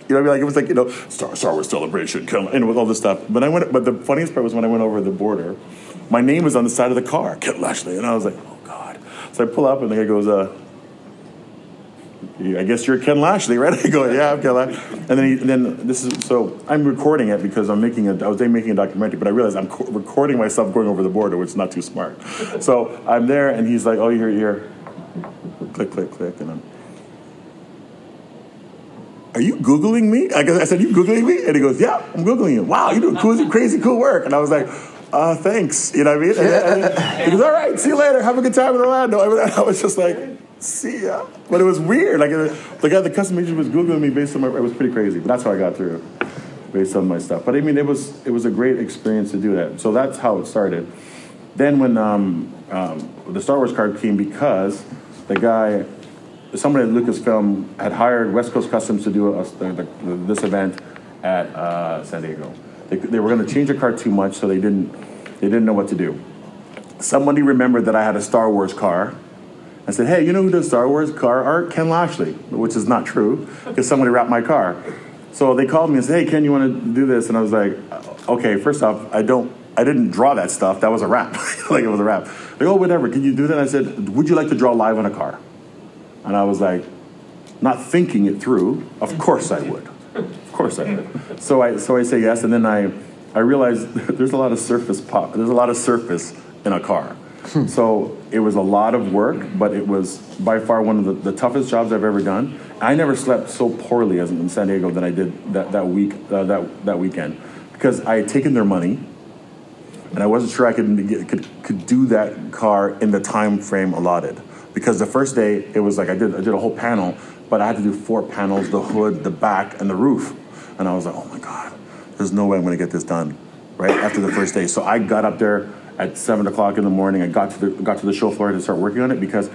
You know, I mean? like it was like you know Star Star Wars celebration, come and with all this stuff. But I went. But the funniest part was when I went over the border, my name was on the side of the car, Ken Lashley, and I was like, oh God. So I pull up, and the guy goes, uh. I guess you're Ken Lashley, right? <laughs> I go, yeah, I'm Ken Lashley. And then, he, and then this is so I'm recording it because I'm making a I was making a documentary, but I realized I'm co- recording myself going over the border, which is not too smart. So I'm there, and he's like, "Oh, you're here." Click, click, click, and I'm. Are you googling me? I, guess I said, "You googling me?" And he goes, "Yeah, I'm googling you." Wow, you're doing cool, crazy, cool work. And I was like, uh, "Thanks." You know what I mean? And- and he goes, "All right, see you later. Have a good time in Orlando." And I was just like, "See ya." But it was weird. Like uh, the guy, the customer agent was googling me based on my. It was pretty crazy, but that's how I got through, based on my stuff. But I mean, it was it was a great experience to do that. So that's how it started. Then when um, um, the Star Wars card came because the guy somebody at Lucasfilm had hired West Coast Customs to do a, the, the, this event at uh, San Diego. They, they were going to change the car too much, so they didn't they didn't know what to do. Somebody remembered that I had a Star Wars car. I said, "Hey, you know who does Star Wars car art? Ken Lashley," which is not true because somebody wrapped my car. So they called me and said, "Hey, Ken, you want to do this?" And I was like, "Okay, first off, I don't." I didn't draw that stuff. That was a wrap. <laughs> like it was a wrap. Go, oh, whatever. Can you do that? I said, would you like to draw live on a car? And I was like, not thinking it through. Of course I would. Of course I would. So I so I say yes, and then I I realized <laughs> there's a lot of surface pop. There's a lot of surface in a car. so it was a lot of work, but it was by far one of the, the toughest jobs I've ever done. I never slept so poorly as in San Diego than I did that that week uh, that that weekend because I had taken their money and I wasn't sure I could, could could do that car in the time frame allotted. Because the first day it was like I did I did a whole panel, but I had to do four panels: the hood, the back, and the roof. And I was like, oh my god, there's no way I'm going to get this done right after the first day. So I got up there at seven o'clock in the morning. I got to the got to the show floor to start working on it because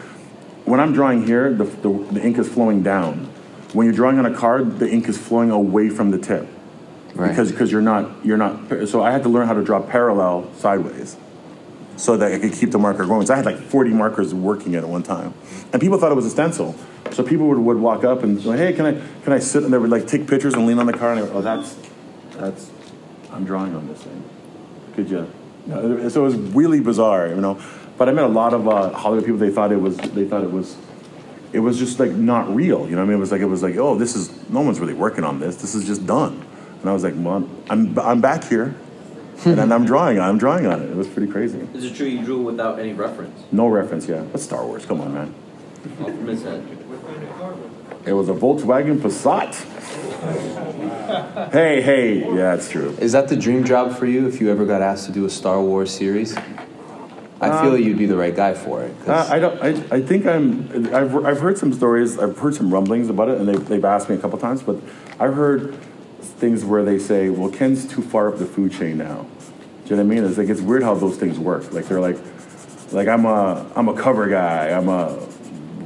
when I'm drawing here, the, the, the ink is flowing down. When you're drawing on a card, the ink is flowing away from the tip. Right. because because you're not you're not. So I had to learn how to draw parallel sideways, so that I could keep the marker going. So I had like 40 markers working at one time, and people thought it was a stencil. So people would, would walk up and go, "Hey, can I can I sit?" And they would like take pictures and lean on the car, and I go, "Oh, that's that's I'm drawing on this thing." Could you? know, so it was really bizarre, you know. But I met a lot of uh, Hollywood people. They thought it was. They thought it was. It was just like not real, you know. I mean, it was like it was like, oh, this is no one's really working on this. This is just done. And I was like, well, I'm I'm back here, and then I'm drawing. on. I'm drawing on it. It was pretty crazy. Is it true you drew without any reference? No reference, yeah. That's Star Wars. Come on, man. Off from his head. It was a Volkswagen Passat. hey, hey, yeah, it's true. Is that the dream job for you if you ever got asked to do a Star Wars series? I feel Um, you'd be the right guy for it. Uh, I don't. I, I think I'm. I've, I've heard some stories. I've heard some rumblings about it, and they've, they've asked me a couple times. But I've heard things where they say, "Well, Ken's too far up the food chain now." Do you know what I mean? It's like it's weird how those things work. Like they're like, like I'm a I'm a cover guy. I'm a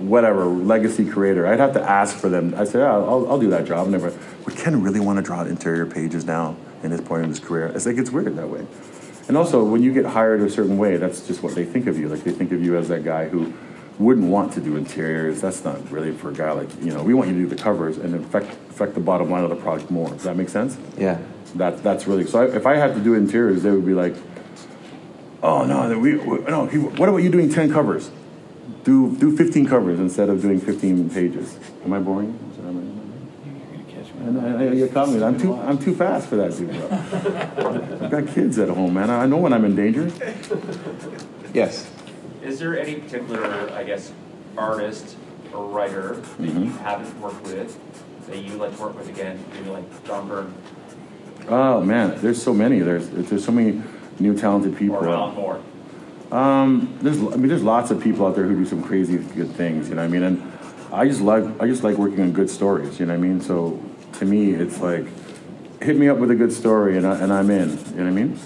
whatever legacy creator. I'd have to ask for them. I say, yeah, I'll, I'll do that job. Never. Would Ken really want to draw interior pages now in this point in his career? It's like it's weird that way. And also, when you get hired a certain way, that's just what they think of you. Like they think of you as that guy who wouldn't want to do interiors. That's not really for a guy like you know. We want you to do the covers and affect affect the bottom line of the product more. Does that make sense? yeah. That that's really so. I, if I had to do interiors, they would be like, "Oh no, we, we no. He, what about you doing ten covers? Do do fifteen covers instead of doing fifteen pages. Am I boring? Is that- am I- and I, I, you caught me. I'm too I'm too fast for that, dude. Bro. I've got kids at home, man. I know when I'm in danger. Yes. Is there any particular, I guess, artist or writer that you mm-hmm. haven't worked with that you like to work with again? Maybe like John Byrne Oh man, there's so many. There's there's so many new talented people. or Alan Moore? Um, there's, I mean, there's lots of people out there who do some crazy good things. You know what I mean? And I just like, I just like working on good stories. You know what I mean? So to me, it's like, hit me up with a good story, and, I, and I'm in. You know what I mean?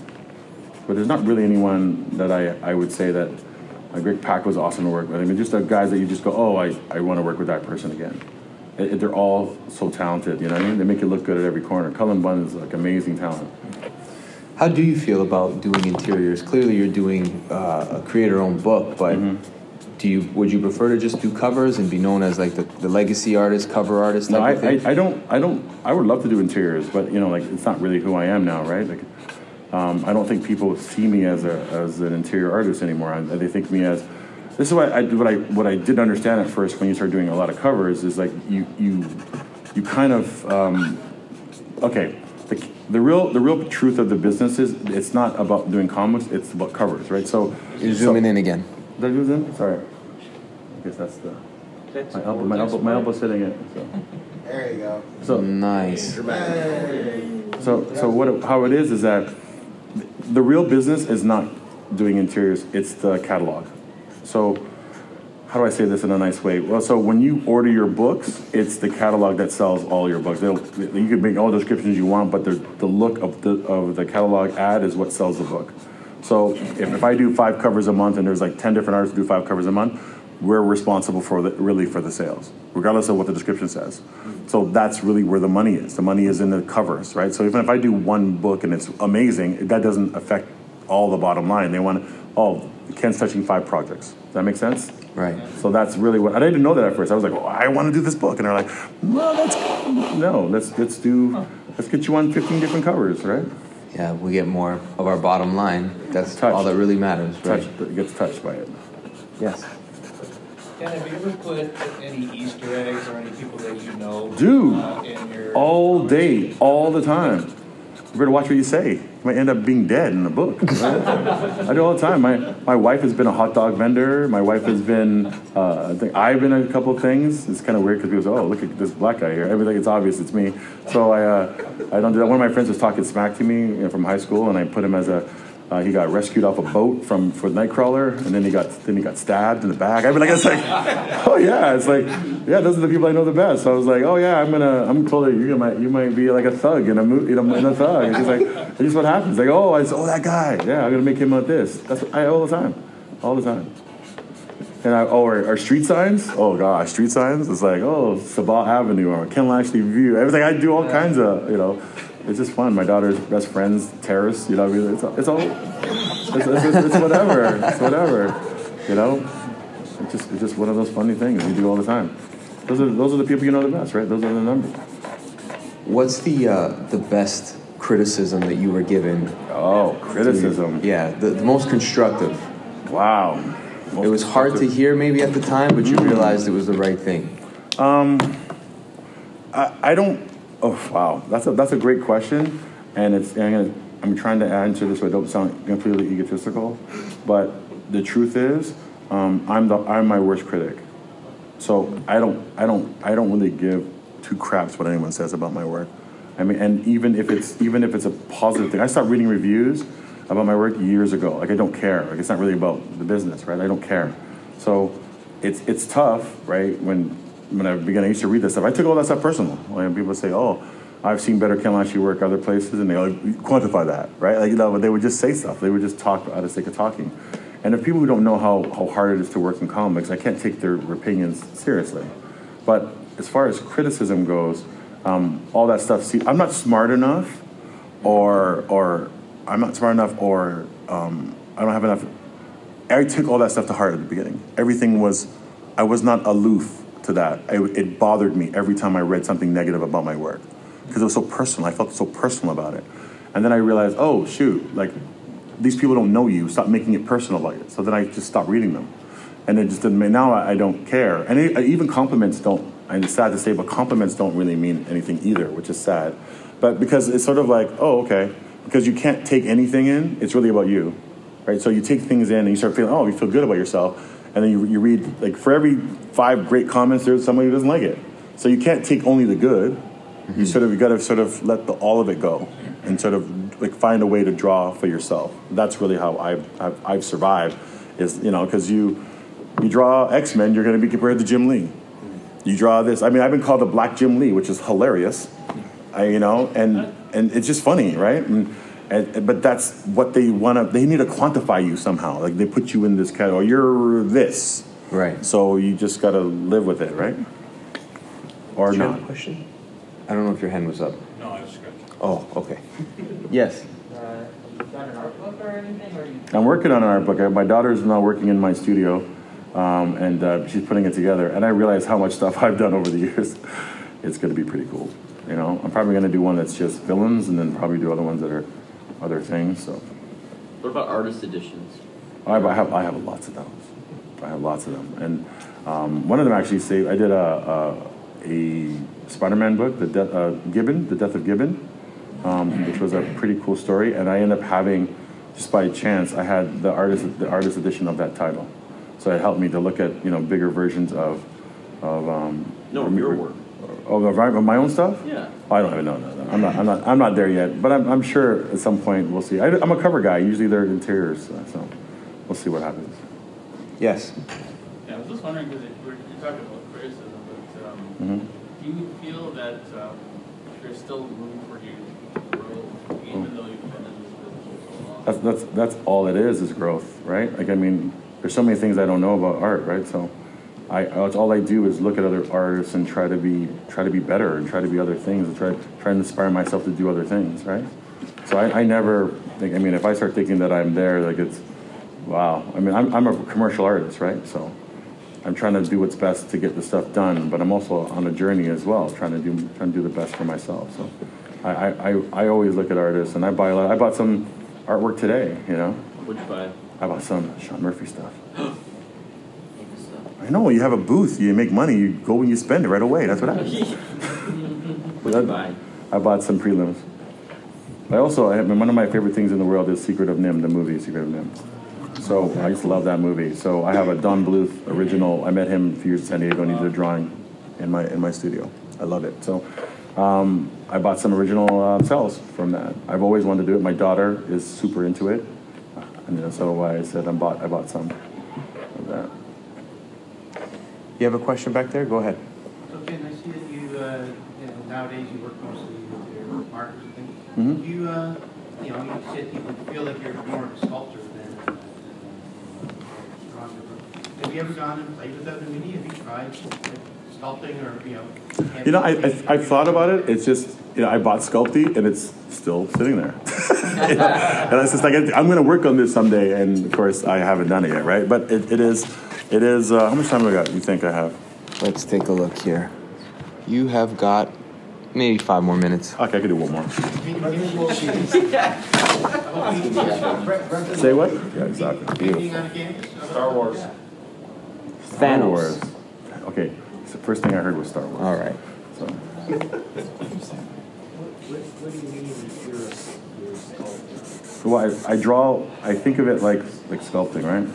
But there's not really anyone that I, I would say that. Like Greg Pak was awesome to work with. I mean, just the guys that you just go, oh, I, I want to work with that person again. They're all so talented. You know what I mean? They make you look good at every corner. Cullen Bunn is like amazing talent. How do you feel about doing interiors? Clearly, you're doing uh, a creator-owned book, but Mm-hmm. do you would you prefer to just do covers and be known as like the, the legacy artist, cover artist type No, I, of thing? I, I don't, I don't, I would love to do interiors, but you know, like it's not really who I am now, right? Like, um, I don't think people see me as a as an interior artist anymore. I, they think me as this is what I what I what I didn't understand at first when you start doing a lot of covers is like you you you kind of um, okay. The, the real the real truth of the business is it's not about doing comics. It's about covers, right? So You're zooming in again. Did I do in? Sorry. I guess that's the my elbow. My elbow. My elbow's hitting it. So. There you go. So Nice. so, so what? How it is is that the real business is not doing interiors; it's the catalog. So, how do I say this in a nice way? Well, so when you order your books, it's the catalog that sells all your books. They'll, you can make all the descriptions you want, but the, the look of the of the catalog ad is what sells the book. So, if, if I do five covers a month and there's like ten different artists who do five covers a month, we're responsible for the, really for the sales, regardless of what the description says. So that's really where the money is. The money is in the covers, right? So even if I do one book and it's amazing, that doesn't affect all the bottom line. They want, oh, Ken's touching five projects. Does that make sense? Right. So that's really what I didn't know that at first. I was like, oh, I want to do this book, and they're like, no, let's no, let's let's do let's get you on 15 different covers, right? Yeah, we get more of our bottom line. That's Touched. all that really matters, right? Touched, it gets touched by it. Yes. Ken, have you ever put any Easter eggs or any people that you know? Dude, uh, in your all day, all the time. You better watch what you say. You might end up being dead in the book. right? <laughs> I do all the time. My my wife has been a hot dog vendor. My wife has been. Uh, I think I've been a couple of things. It's kind of weird because people say, "Oh, look at this black guy here." Everything it's obvious it's me. So I uh, I don't do that. One of my friends was talking smack to me you know, from high school, and I put him as a. Uh, he got rescued off a boat from for the Nightcrawler, and then he got then he got stabbed in the back. I mean, like it's <laughs> like, oh yeah, it's like yeah, those are the people I know the best. So I was like, oh yeah, I'm gonna I'm her you might you might be like a thug in a mo- in a, in a thug. And she's like, that's just what happens. Like oh I oh that guy, yeah, I'm gonna make him like this. That's I all the time, all the time. And I, oh, our, our street signs. Oh gosh, street signs. It's like oh Sabah Avenue or Ken Lashley View. Everything I do all kinds of you know. It's just fun. My daughter's best friends, terrorists. You know, I mean, it's, it's all, it's, it's, it's, it's whatever. It's whatever. You know, it's just it's just one of those funny things you do all the time. Those are those are the people you know the best, right? Those are the numbers. What's the uh, the best criticism that you were given? Oh, criticism. Yeah, the, the most constructive. Wow. it was hard to hear maybe at the time, but you realized it was the right thing. Um, I, I don't. Oh wow, that's a that's a great question, and it's and I'm, gonna, I'm trying to answer this so I don't sound completely egotistical, but the truth is, um, I'm the I'm my worst critic, so I don't I don't I don't really give two craps what anyone says about my work. I mean, and even if it's even if it's a positive thing, I stopped reading reviews about my work years ago. Like I don't care. Like it's not really about the business, right? I don't care. So it's it's tough, right? When when I began, I used to read this stuff. I took all that stuff personal. Like people say, "Oh, I've seen better Ken Lashley work other places," and they like, quantify that, right? Like you know, they would just say stuff. They would just talk out of sake of talking. And if people who don't know how, how hard it is to work in comics, I can't take their opinions seriously. But as far as criticism goes, um, all that stuff. See, I'm not smart enough, or or I'm not smart enough, or um, I don't have enough. I took all that stuff to heart at the beginning. Everything was, I was not aloof to that. It, it bothered me every time I read something negative about my work because it was so personal. I felt so personal about it. And then I realized, oh, shoot, like these people don't know you. Stop making it personal about it. So then I just stopped reading them. And it just didn't now I, I don't care. And it, uh, even compliments don't, and it's sad to say, but compliments don't really mean anything either, which is sad. But because it's sort of like, oh, okay, because you can't take anything in, it's really about you, right? So you take things in and you start feeling, oh, you feel good about yourself. And then you, you read, like, for every five great comments, there's somebody who doesn't like it. So you can't take only the good. You sort of, you gotta sort of let the, all of it go and sort of like find a way to draw for yourself. That's really how I've, I've, I've survived is, you know, because you, you draw X-Men, you're gonna be compared to Jim Lee. You draw this, I mean, I've been called the Black Jim Lee, which is hilarious. I, you know, and, and it's just funny, right? And, and, but that's what they want to. They need to quantify you somehow. Like they put you in this category. You're this, right? So you just got to live with it, right? Or Do you have not. question? I don't know if your hand was up. No, I was scratching. Oh, okay. yes. Uh, you an art book or anything, or you? I'm working on an art book. I- My daughter's now working in my studio, um, and uh, she's putting it together. And I realize how much stuff <laughs> I've done over the years. It's going to be pretty cool. You know, I'm probably going to do one that's just villains, and then probably do other ones that are other things. So What about artist editions? I I have I have lots of those. I have lots of them, and um, one of them actually saved. I did a a, a Spider-Man book, the de- uh, Gibbon, the Death of Gibbon, um, which was a pretty cool story, and I ended up having, just by chance, I had the artist the artist edition of that title, so it helped me to look at you know bigger versions of of um, No, of your work. Of, of of my own stuff. Yeah. Oh, I don't even know. No, no, I'm not. I'm not. I'm not there yet. But I'm, I'm sure at some point we'll see. I, am a cover guy. Usually they're interiors, so we'll see what happens. Yes. Yeah, I was just wondering, because you're talking about criticism, but um, Mhm. do you feel that um, there's still room for you to grow, even though you've been in this business for so long? That's that's that's all it is is growth, right? Like I mean, there's so many things I don't know about art, right? So, I all I do is look at other artists and try to be try to be better and try to be other things and try try and inspire myself to do other things, right? So I, I never think. I mean, if I start thinking that I'm there, like it's wow. I mean, I'm I'm a commercial artist, right? So. I'm trying to do what's best to get the stuff done, but I'm also on a journey as well, trying to do trying to do the best for myself. So, I, I, I, I always look at artists, and I buy a lot. I bought some artwork today. You know, What'd you buy? I bought some Sean Murphy stuff. <gasps> <gasps> I know you have a booth, you make money, you go and you spend it right away. That's what happens. <laughs> What'd you buy? I bought some prelims. I also, I have, one of my favorite things in the world is Secret of NIMH, the movie Secret of NIMH. So I used to love that movie. So I have a Don Bluth original. I met him a few years in San Diego and he did a drawing in my in my studio. I love it. So um, I bought some original uh, cels from that. I've always wanted to do it. My daughter is super into it, and so I said I bought I bought some of that. You have a question back there? Go ahead. So Ken, I see that you, uh, you know, nowadays you work mostly with your markers and things. Mhm. You, uh, you know, you said you feel like you're more of a sculptor than, uh, than a photographer. Have you ever gone and played with other media? Have you tried like, sculpting or, you know? You know, I, I, I've thought about it. It's just, you know, I bought Sculpey and it's still sitting there. <laughs> You know? And it's just like, I'm going to work on this someday. And of course, I haven't done it yet, right? But it, it is, it is, uh, how much time have I got? You think I have? Let's take a look here. You have got maybe five more minutes. Okay, I could do one more. <laughs> Say what? Yeah, exactly. Beautiful. on campus? Star Wars. Star Thanos. Wars. Okay, so the first thing I heard was Star Wars. All right. So, <laughs> well, I, I draw, I think of it like, like sculpting, right?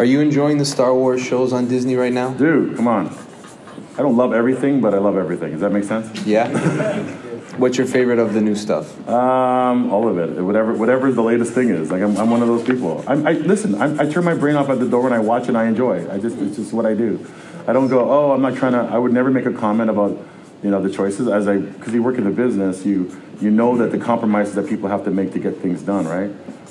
Are you enjoying the Star Wars shows on Disney right now? Dude, come on. I don't love everything, but I love everything. Does that make sense? Yeah. What's your favorite of the new stuff? Um, all of it. Whatever, whatever the latest thing is. Like I'm, I'm one of those people. I'm, I listen. I'm, I turn my brain off at the door when I watch and I enjoy. I just, it's just what I do. I don't go, oh, I'm not trying to. I would never make a comment about, you know, the choices as I, because you work in the business, you, you know that the compromises that people have to make to get things done, right?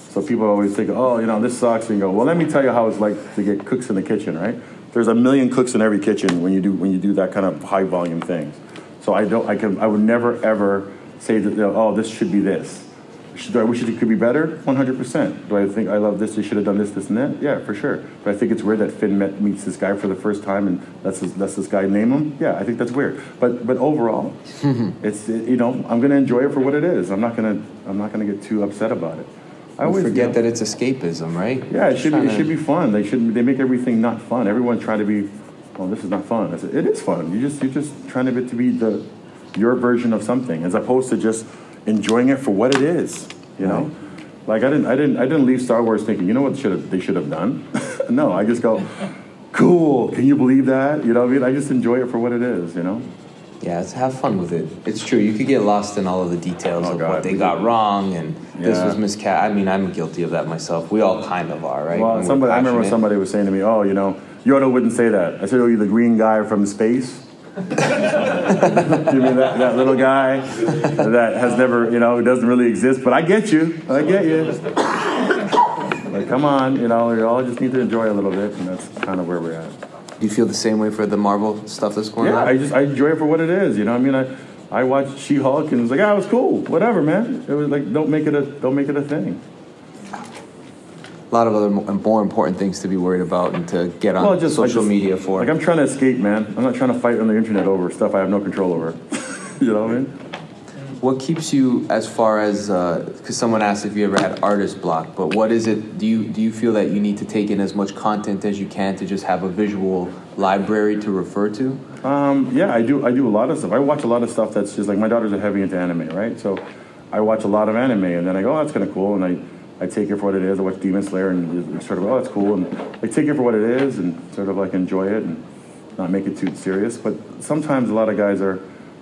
So people always think, oh, you know, this sucks, and you go, well, let me tell you how it's like to get cooks in the kitchen, right? There's a million cooks in every kitchen when you do when you do that kind of high volume things. So I don't, I can, I would never ever say that, oh, this should be this. Should, do I wish it could be better? 100%. Do I think I love this? They should have done this, this, and that? Yeah, for sure. But I think it's weird that Finn met, meets this guy for the first time and lets this, lets this guy name him. Yeah, I think that's weird. But but overall, <laughs> it's it, you know I'm gonna enjoy it for what it is. I'm not gonna I'm not gonna get too upset about it. I always forget you know, that it's escapism, right? yeah, it should be, it should be fun. They should they make everything not fun. Everyone trying to be, well, this is not fun. Said, it is fun. You just you're just trying to be, to be the your version of something as opposed to just enjoying it for what it is. You know, like I didn't I didn't I didn't leave Star Wars thinking you know what should have they should have done. <laughs> no, I just go, cool. Can you believe that? You know what I mean? I just enjoy it for what it is. You know. Yeah, it's have fun with it. It's true. You could get lost in all of the details Oh, of God. what they got wrong, and this was miscast. I mean, I'm guilty of that myself. We all kind of are, right? Well, somebody, I remember somebody was saying to me, "Oh, you know, Yoda wouldn't say that." I said, "Oh, you the green guy from space." <laughs> you mean that, that little guy that has never, you know, who doesn't really exist? But I get you. I get you. Like, come on, you know, we all just need to enjoy a little bit, and that's kind of where we're at. Do you feel the same way for the Marvel stuff that's going Yeah, on? I just I enjoy it for what it is. You know, what I mean, I I watched She-Hulk and it was like, ah, it was cool, whatever, man. It was like, don't make it a don't make it a thing. a lot of other mo- more important things to be worried about and to get on Well, just social this- media for. Like I'm trying to escape, man. I'm not trying to fight on the internet over stuff I have no control over. <laughs> you know what I mean? What keeps you as far as because someone asked if you ever had artist block, but what is it? Do you do you feel that you need to take in as much content as you can to just have a visual library to refer to? Um, yeah, I do. I do a lot of stuff. I watch a lot of stuff that's just like my daughters are heavy into anime, right? So I watch a lot of anime, and then I go, oh, that's kind of cool, and I. I take it for what it is. I watch Demon Slayer and sort of, oh, that's cool. And I take it for what it is and sort of like enjoy it and not make it too serious. But sometimes a lot of guys are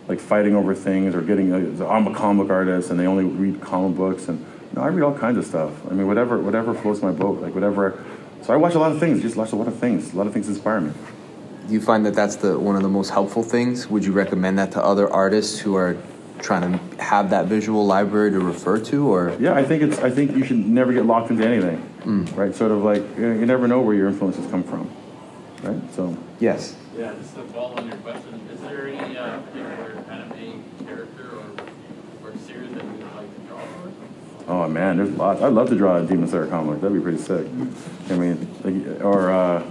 like fighting over things or getting, uh, I'm a comic artist and they only read comic books. And no, I read all kinds of stuff. I mean, whatever, whatever floats my boat, like whatever. So I watch a lot of things, just watch a lot of things. A lot of things inspire me. Do you find that that's the one of the most helpful things? Would you recommend that to other artists who are trying to have that visual library to refer to, or Yeah, I think it's. I think you should never get locked into anything, right? Sort of like you, you never know where your influences come from, right? So yes? Yeah, just to follow on your question, is there any uh, particular anime character or, or series that you would like to draw for? Oh man, there's lots. I'd love to draw a Demon Slayer comic. That'd be pretty sick. I mean, like, or uh,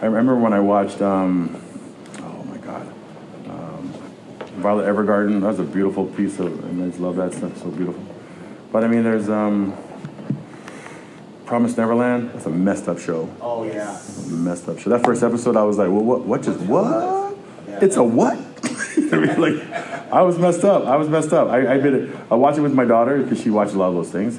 I remember when I watched. Um, oh my god, um, Violet Evergarden. That was a beautiful piece of. I just love that stuff. So beautiful. But I mean, there's um, Promise Neverland. That's a messed up show. Oh, yeah. Messed up show. That first episode, I was like, well, what? What just what? It's a what? <laughs> I mean, like, I was messed up. I was messed up. I, I did it. I watched it with my daughter because she watched a lot of those things,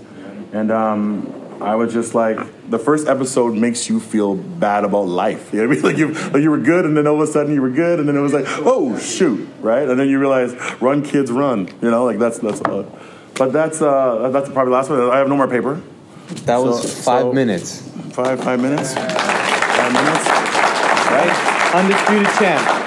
and um, I was just like, the first episode makes you feel bad about life. You know what I mean? <laughs> Like you, like you were good, and then all of a sudden you were good, and then it was like, oh shoot, right? And then you realize, run, kids, run. You know, like that's that's. Uh, but that's uh, that's probably the last one. I have no more paper. That was five so- minutes, Five five minutes. Five minutes. right? Undisputed champ.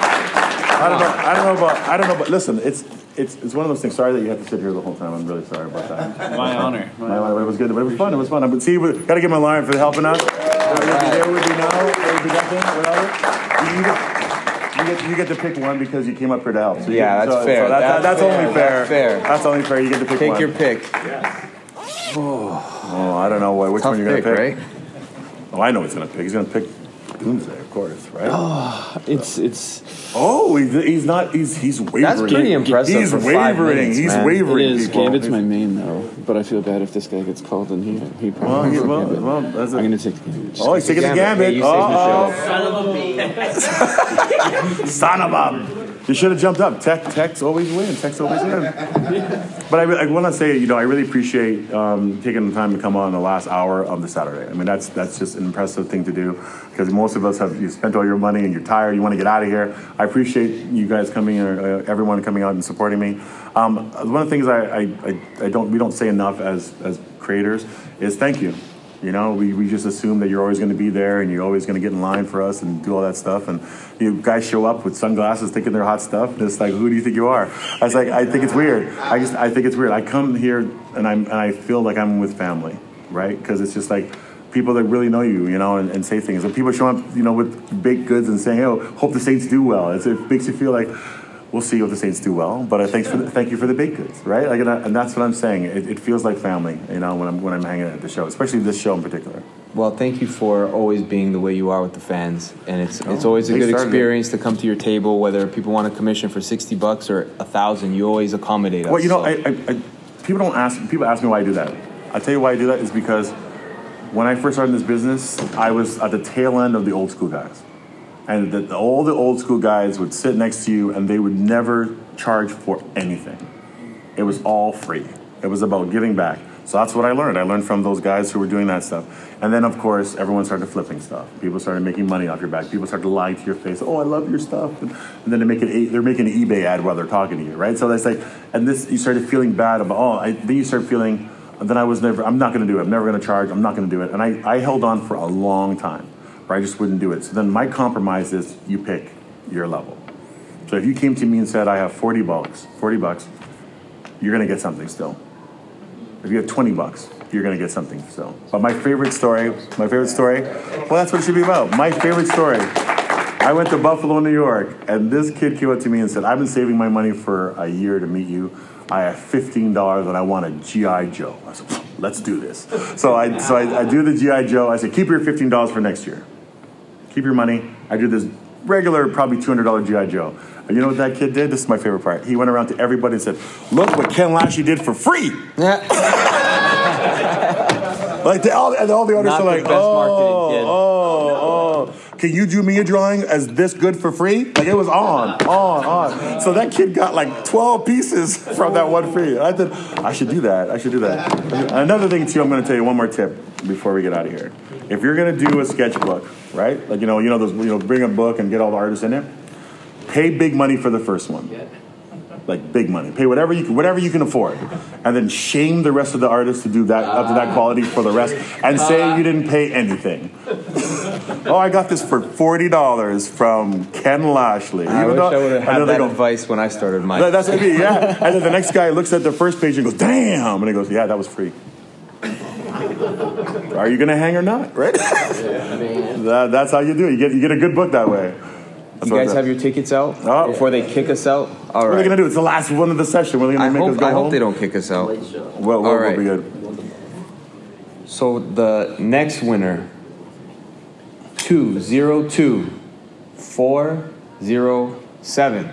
I don't know. I don't know about. I don't know. But listen, it's it's it's one of those things. Sorry that you had to sit here the whole time. I'm really sorry about that. <laughs> My honor. My honor. It was good, but it was fun. It was fun. But see, we got to give my line for helping us. There would be now. There would be nothing. Whatever. You get, you get you get to pick one because you came up here to help. So you Yeah, that's so- fair. So that, that- That's that's fair. only fair. That's fair. That's only fair. You get to pick Take one. your pick. Oh, I don't know what which Tough one you're pick, gonna pick. right? Oh, I know he's gonna pick. He's gonna pick Doomsday, of course, right? Oh, it's it's. Oh, he's, he's not. He's he's wavering. That's pretty impressive He's for five wavering. minutes, he's man. Wavering. is. people. Gambit's my main though, but I feel bad if this guy gets called and he he Well, probably. he, wants well, Gambit. well, that's a, I'm gonna take the Gambit. oh, he's taking the Gambit. gambit. Yeah, you saved the oh, Son of a bee. <laughs> son of a! You should have jumped up. Tech, techs always win. Techs always win. <laughs> But I, I want to say, you know, I really appreciate um, taking the time to come on the last hour of the Saturday. I mean, that's that's just an impressive thing to do because most of us have you spent all your money and you're tired. You want to get out of here. I appreciate you guys coming, or uh, everyone coming out and supporting me. Um, one of the things I, I, I, I don't we don't say enough as as creators is thank you. You know, we, we just assume that you're always going to be there and you're always going to get in line for us and do all that stuff. And you guys show up with sunglasses thinking they're hot stuff. And it's like, who do you think you are? I was like, I think it's weird. I just, I think it's weird. I come here and, I'm, and I feel like I'm with family, right? Because it's just like people that really know you, you know, and, and say things. And people show up, you know, with baked goods and saying, oh, hope the Saints do well. It's, it makes you feel like, we'll see if the Saints do well. But I thanks for the, thank you for the baked goods, right? Like, and, I, and that's what I'm saying. It, it feels like family, you know, when I'm when I'm hanging out at the show, especially this show in particular. Well, thank you for always being the way you are with the fans, and it's oh, it's Oh, always a good started it. experience to come to your table. Whether people want a commission for sixty bucks or a thousand, you always accommodate us. Well, you know, so- I, I, I, people don't ask. People ask me why I do that. I tell you why I do that is because when I first started in this business, I was at the tail end of the old school guys, and the, all the old school guys would sit next to you, and they would never charge for anything. It was all free. It was about giving back. So that's what I learned. I learned from those guys who were doing that stuff. And then, of course, everyone started flipping stuff. People started making money off your back. People started lying to your face. Oh, I love your stuff. And, and then they make an, they're making an eBay ad while they're talking to you, right? So that's like, and this, you started feeling bad about, oh, I, then you start feeling, then I was never, I'm not going to do it. I'm never going to charge. I'm not going to do it. And I, I held on for a long time where I just wouldn't do it. So then my compromise is you pick your level. So if you came to me and said, I have 40 bucks, 40 bucks, you're to get something still. If you have 20 bucks, you're to get something still. But my favorite story, my favorite story, well, that's what it should be about. My favorite story. I went to Buffalo, New York, and this kid came up to me and said, I've been saving my money for a year to meet you. I have $15 and I want a G.I. Joe. I said, let's do this. So I, so I, I do the G.I. Joe. I said, keep your $15 for next year. Keep your money. I do this regular, probably $200 G.I. Joe. And you know what that kid did? This is my favorite part. He went around to everybody and said, look what Ken Lashley did for free. Yeah. like they all, and all the others Not are like, oh, marketing kid." oh, oh, can you do me a drawing as this good for free? Like it was on, on, on. So that kid got like 12 pieces from that one free. I thought I should do that. I should do that. Another thing too, I'm going to tell you one more tip before we get out of here. If you're going to do a sketchbook, right? Like you know, you know those, you know, bring a book and get all the artists in it. Pay big money for the first one yeah. like big money. Pay whatever you can, whatever you can afford, and then shame the rest of the artists to do that up to that quality for the rest, and say you didn't pay anything. oh, I got this for forty dollars from Ken Lashley. I wish though- I would have had that go, advice when I started mine. That's what I mean, yeah. And then the next guy looks at the first page and goes, "Damn!" And he goes, "Yeah, that was free." Are you gonna hang or not? Right? That- that's how you do it. You get you get a good book that way. That's you guys have your tickets out Oh. before they kick us out. All What are they gonna do? It's the last one of the session. What are they gonna I make us hope go I home? hope they don't kick us out. Late show. Well, well, we'll right. be good. So the next winner, two zero two four zero seven.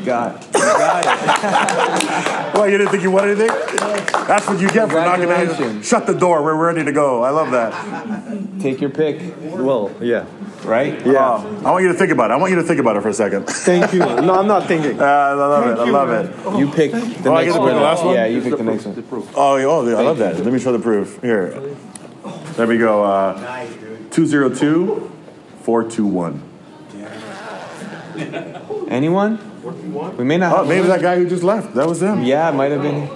You got, you got it. <laughs> Well, you didn't think you won anything? That's what you get for knocking out. Congratulations. Shut the door. We're ready to go. I love that. Take your pick, Well, yeah. right? Yeah. I want you to think about it. I want you to think about it for a second. Thank you. No, I'm not thinking. <laughs> Uh, I love it. I love it. You pick the Oh, I next get to pick the last one? Yeah, you pick the next one. Oh, yeah, oh, I love that. Let me show the proof. Here. There we go. Uh, 202 421. <laughs> Anyone? We may not. Oh, Have maybe that guy who just left. That was him. Yeah, it might have been.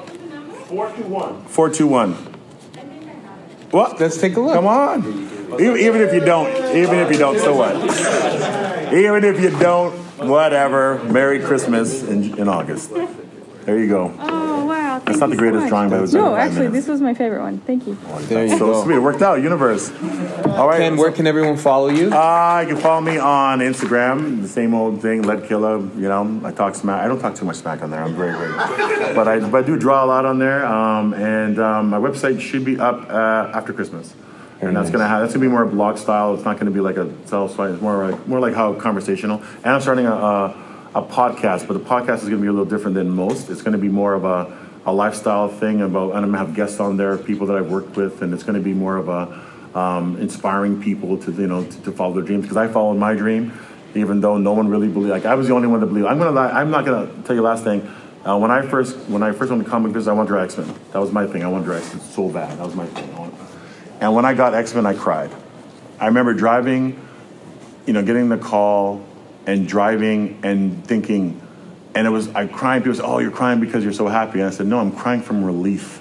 421. 421. What? Let's take a look. Come on. Even, even if you don't, even if you don't, so what? Even if you don't, Whatever. Merry Christmas in, in August. There you go. Wow! That's not the greatest drawing, but it was No, actually, minutes. this was my favorite one. Thank you. There you so go. sweet. It worked out. Universe. All right. Ken, where can everyone follow you? Uh, you can follow me on Instagram. The same old thing, Lead Killer. You know, I talk smack. I don't talk too much smack on there. I'm very, very. but I, but I do draw a lot on there. Um, and um, my website should be up uh, after Christmas. and that's gonna have that's gonna be more blog style. It's not gonna be like a self site. It's more like more like how conversational. And I'm starting a, a a podcast, but the podcast is gonna be a little different than most. It's gonna be more of a a lifestyle thing about, and I'm gonna have guests on there, people that I've worked with, and it's gonna be more of a um, inspiring people to you know to, to follow their dreams because I followed my dream, even though no one really believed. Like I was the only one that believed. I'm gonna lie, I'm not gonna tell you last thing. Uh, when I first when I first went to comic business, I wanted to X Men. That was my thing. I wanted to X Men so bad. That was my thing. Wanted- And when I got X Men, I cried. I remember driving, you know, getting the call and driving and thinking, and it was I crying. People said, "Oh, you're crying because you're so happy." And I said, "No, I'm crying from relief."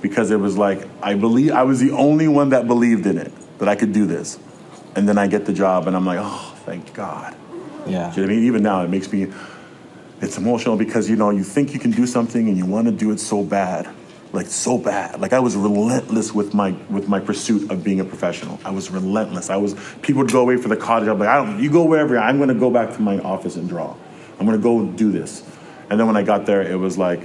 Because it was like I believe I was the only one that believed in it that I could do this, and then I get the job, and I'm like, "Oh, thank God." Yeah. You know what I mean? Even now, it makes me. It's emotional because you know you think you can do something and you want to do it so bad, like so bad. Like I was relentless with my with my pursuit of being a professional. I was relentless. I was people would go away for the cottage. I'm like, I don't. You go wherever. I'm going to go back to my office and draw. I'm going to go do this. And then when I got there, it was like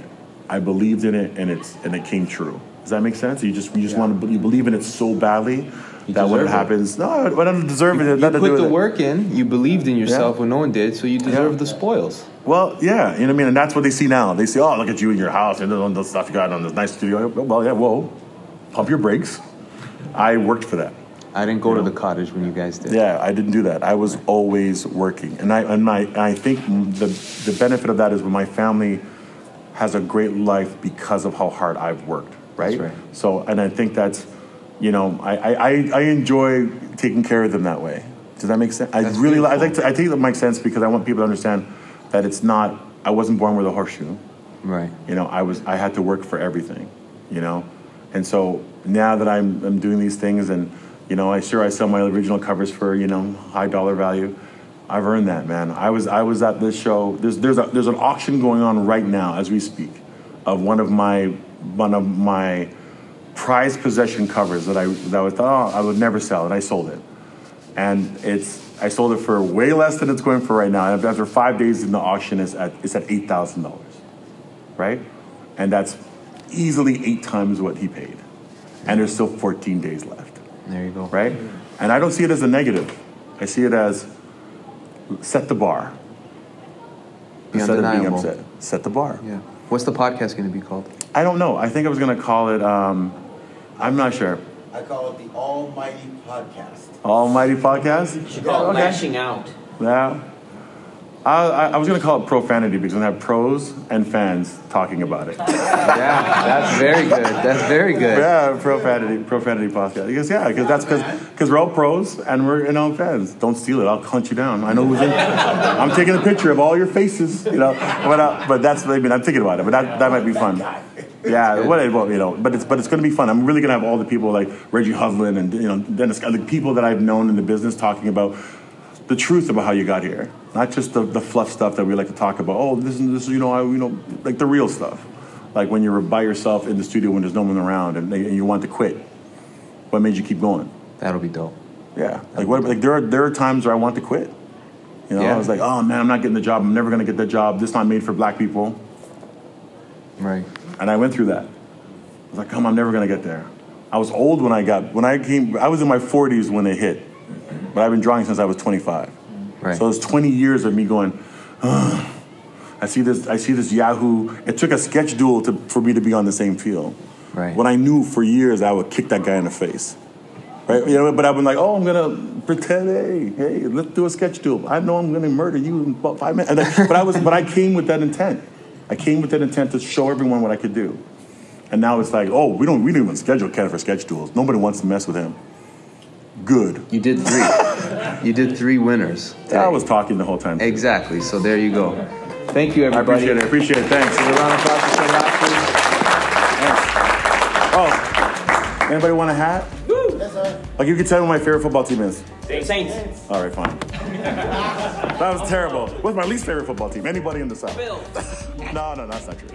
I believed in it and it's and it came true. Does that make sense? You just you just want to you believe in it so badly that when it it. happens, no, I don't deserve it. You It had to do put the it. work in. You believed in yourself when no one did, so you deserve the spoils. Well, yeah, you know what I mean, and that's what they see now. They see, oh, look at you in your house and all the stuff you got on this nice studio. Well, yeah, whoa, pump your brakes. I worked for that. I didn't go to the cottage when you guys did. Yeah, I didn't do that. I was always working, and I and my I think the the benefit of that is when my family has a great life because of how hard I've worked. Right. right. So, and I think that's, you know, I I, I- I enjoy taking care of them that way. Does that make sense? I That's really I beautiful. think I think that makes sense because I want people to understand that it's not. I wasn't born with a horseshoe. Right. You know, I was I had to work for everything, you know. And so now that I'm I'm doing these things and you know, I sure I sell my original covers for, you know, high dollar value. I've earned that, man. I was I was at this show. There's there's a there's an auction going on right now as we speak of one of my one of my prized possession covers that I that I thought oh, I would never sell and I sold it. And it's I sold it for way less than it's going for right now. And after five days in the auction, it's at it's at eight thousand dollars right? And that's easily eight times what he paid. And there's still 14 days left, There you go. right? And I don't see it as a negative. I see it as set the bar. Be Instead of being undeniable. upset, set the bar. Yeah. What's the podcast going to be called? I don't know. I think I was going to call it, um, I'm not sure. I call it the Almighty Podcast. Almighty Podcast? You should call it lashing out. Yeah. I, I, I was going to call it profanity because to have pros and fans talking about it. <laughs> Yeah, that's very good. That's very good. Yeah, profanity, profanity podcast. Because yeah, because that's because because we're all pros and we're you know fans. Don't steal it. I'll hunt you down. I know who's in. <laughs> I'm taking a picture of all your faces. You know, but uh, but that's I mean I'm thinking about it. But that that might be fun. Yeah, whatever. You know, but it's but it's going to be fun. I'm really going to have all the people like Reggie Hovland and you know Dennis, the people that I've known in the business talking about the truth about how you got here, not just the, the fluff stuff that we like to talk about. Oh, this is this is, you know I you know like the real stuff, like when you're by yourself in the studio when there's no one around and, and you want to quit. What made you keep going? That'll be dope. Yeah, like what? Like there are there are times where I want to quit. You know, Yeah. I was like, oh man, I'm not getting the job. I'm never gonna get that job. This not made for black people. Right. And I went through that. I was like, come, I'm never gonna get there. I was old when I got when I came. I was in my 40s when it hit, but I've been drawing since I was 25. Right. So it's 20 years of me going. "Ugh." I see this. I see this Yahoo. It took a sketch duel to, for me to be on the same field. Right. When I knew for years I would kick that guy in the face. Right. You know, but I've been like, oh, I'm gonna pretend. Hey, hey, let's do a sketch duel. I know I'm gonna murder you in about five minutes. I- but I was, but I came with that intent. I came with that intent to show everyone what I could do. And now it's like, oh, we don't, we don't even schedule Ken for sketch duels. Nobody wants to mess with him. Good. You did three. you did three winners. I was talking the whole time. Exactly. So there you go. Thank you, everybody. I appreciate it. I appreciate it. Thanks. Give a round of applause for Ken Lashley. Oh, anybody want a hat? Yes, sir. Like you can tell me what my favorite football team is. Saints. All right, fine. That was terrible. What's my least favorite football team? Anybody in the South? Bill. <laughs> no, no, that's not true.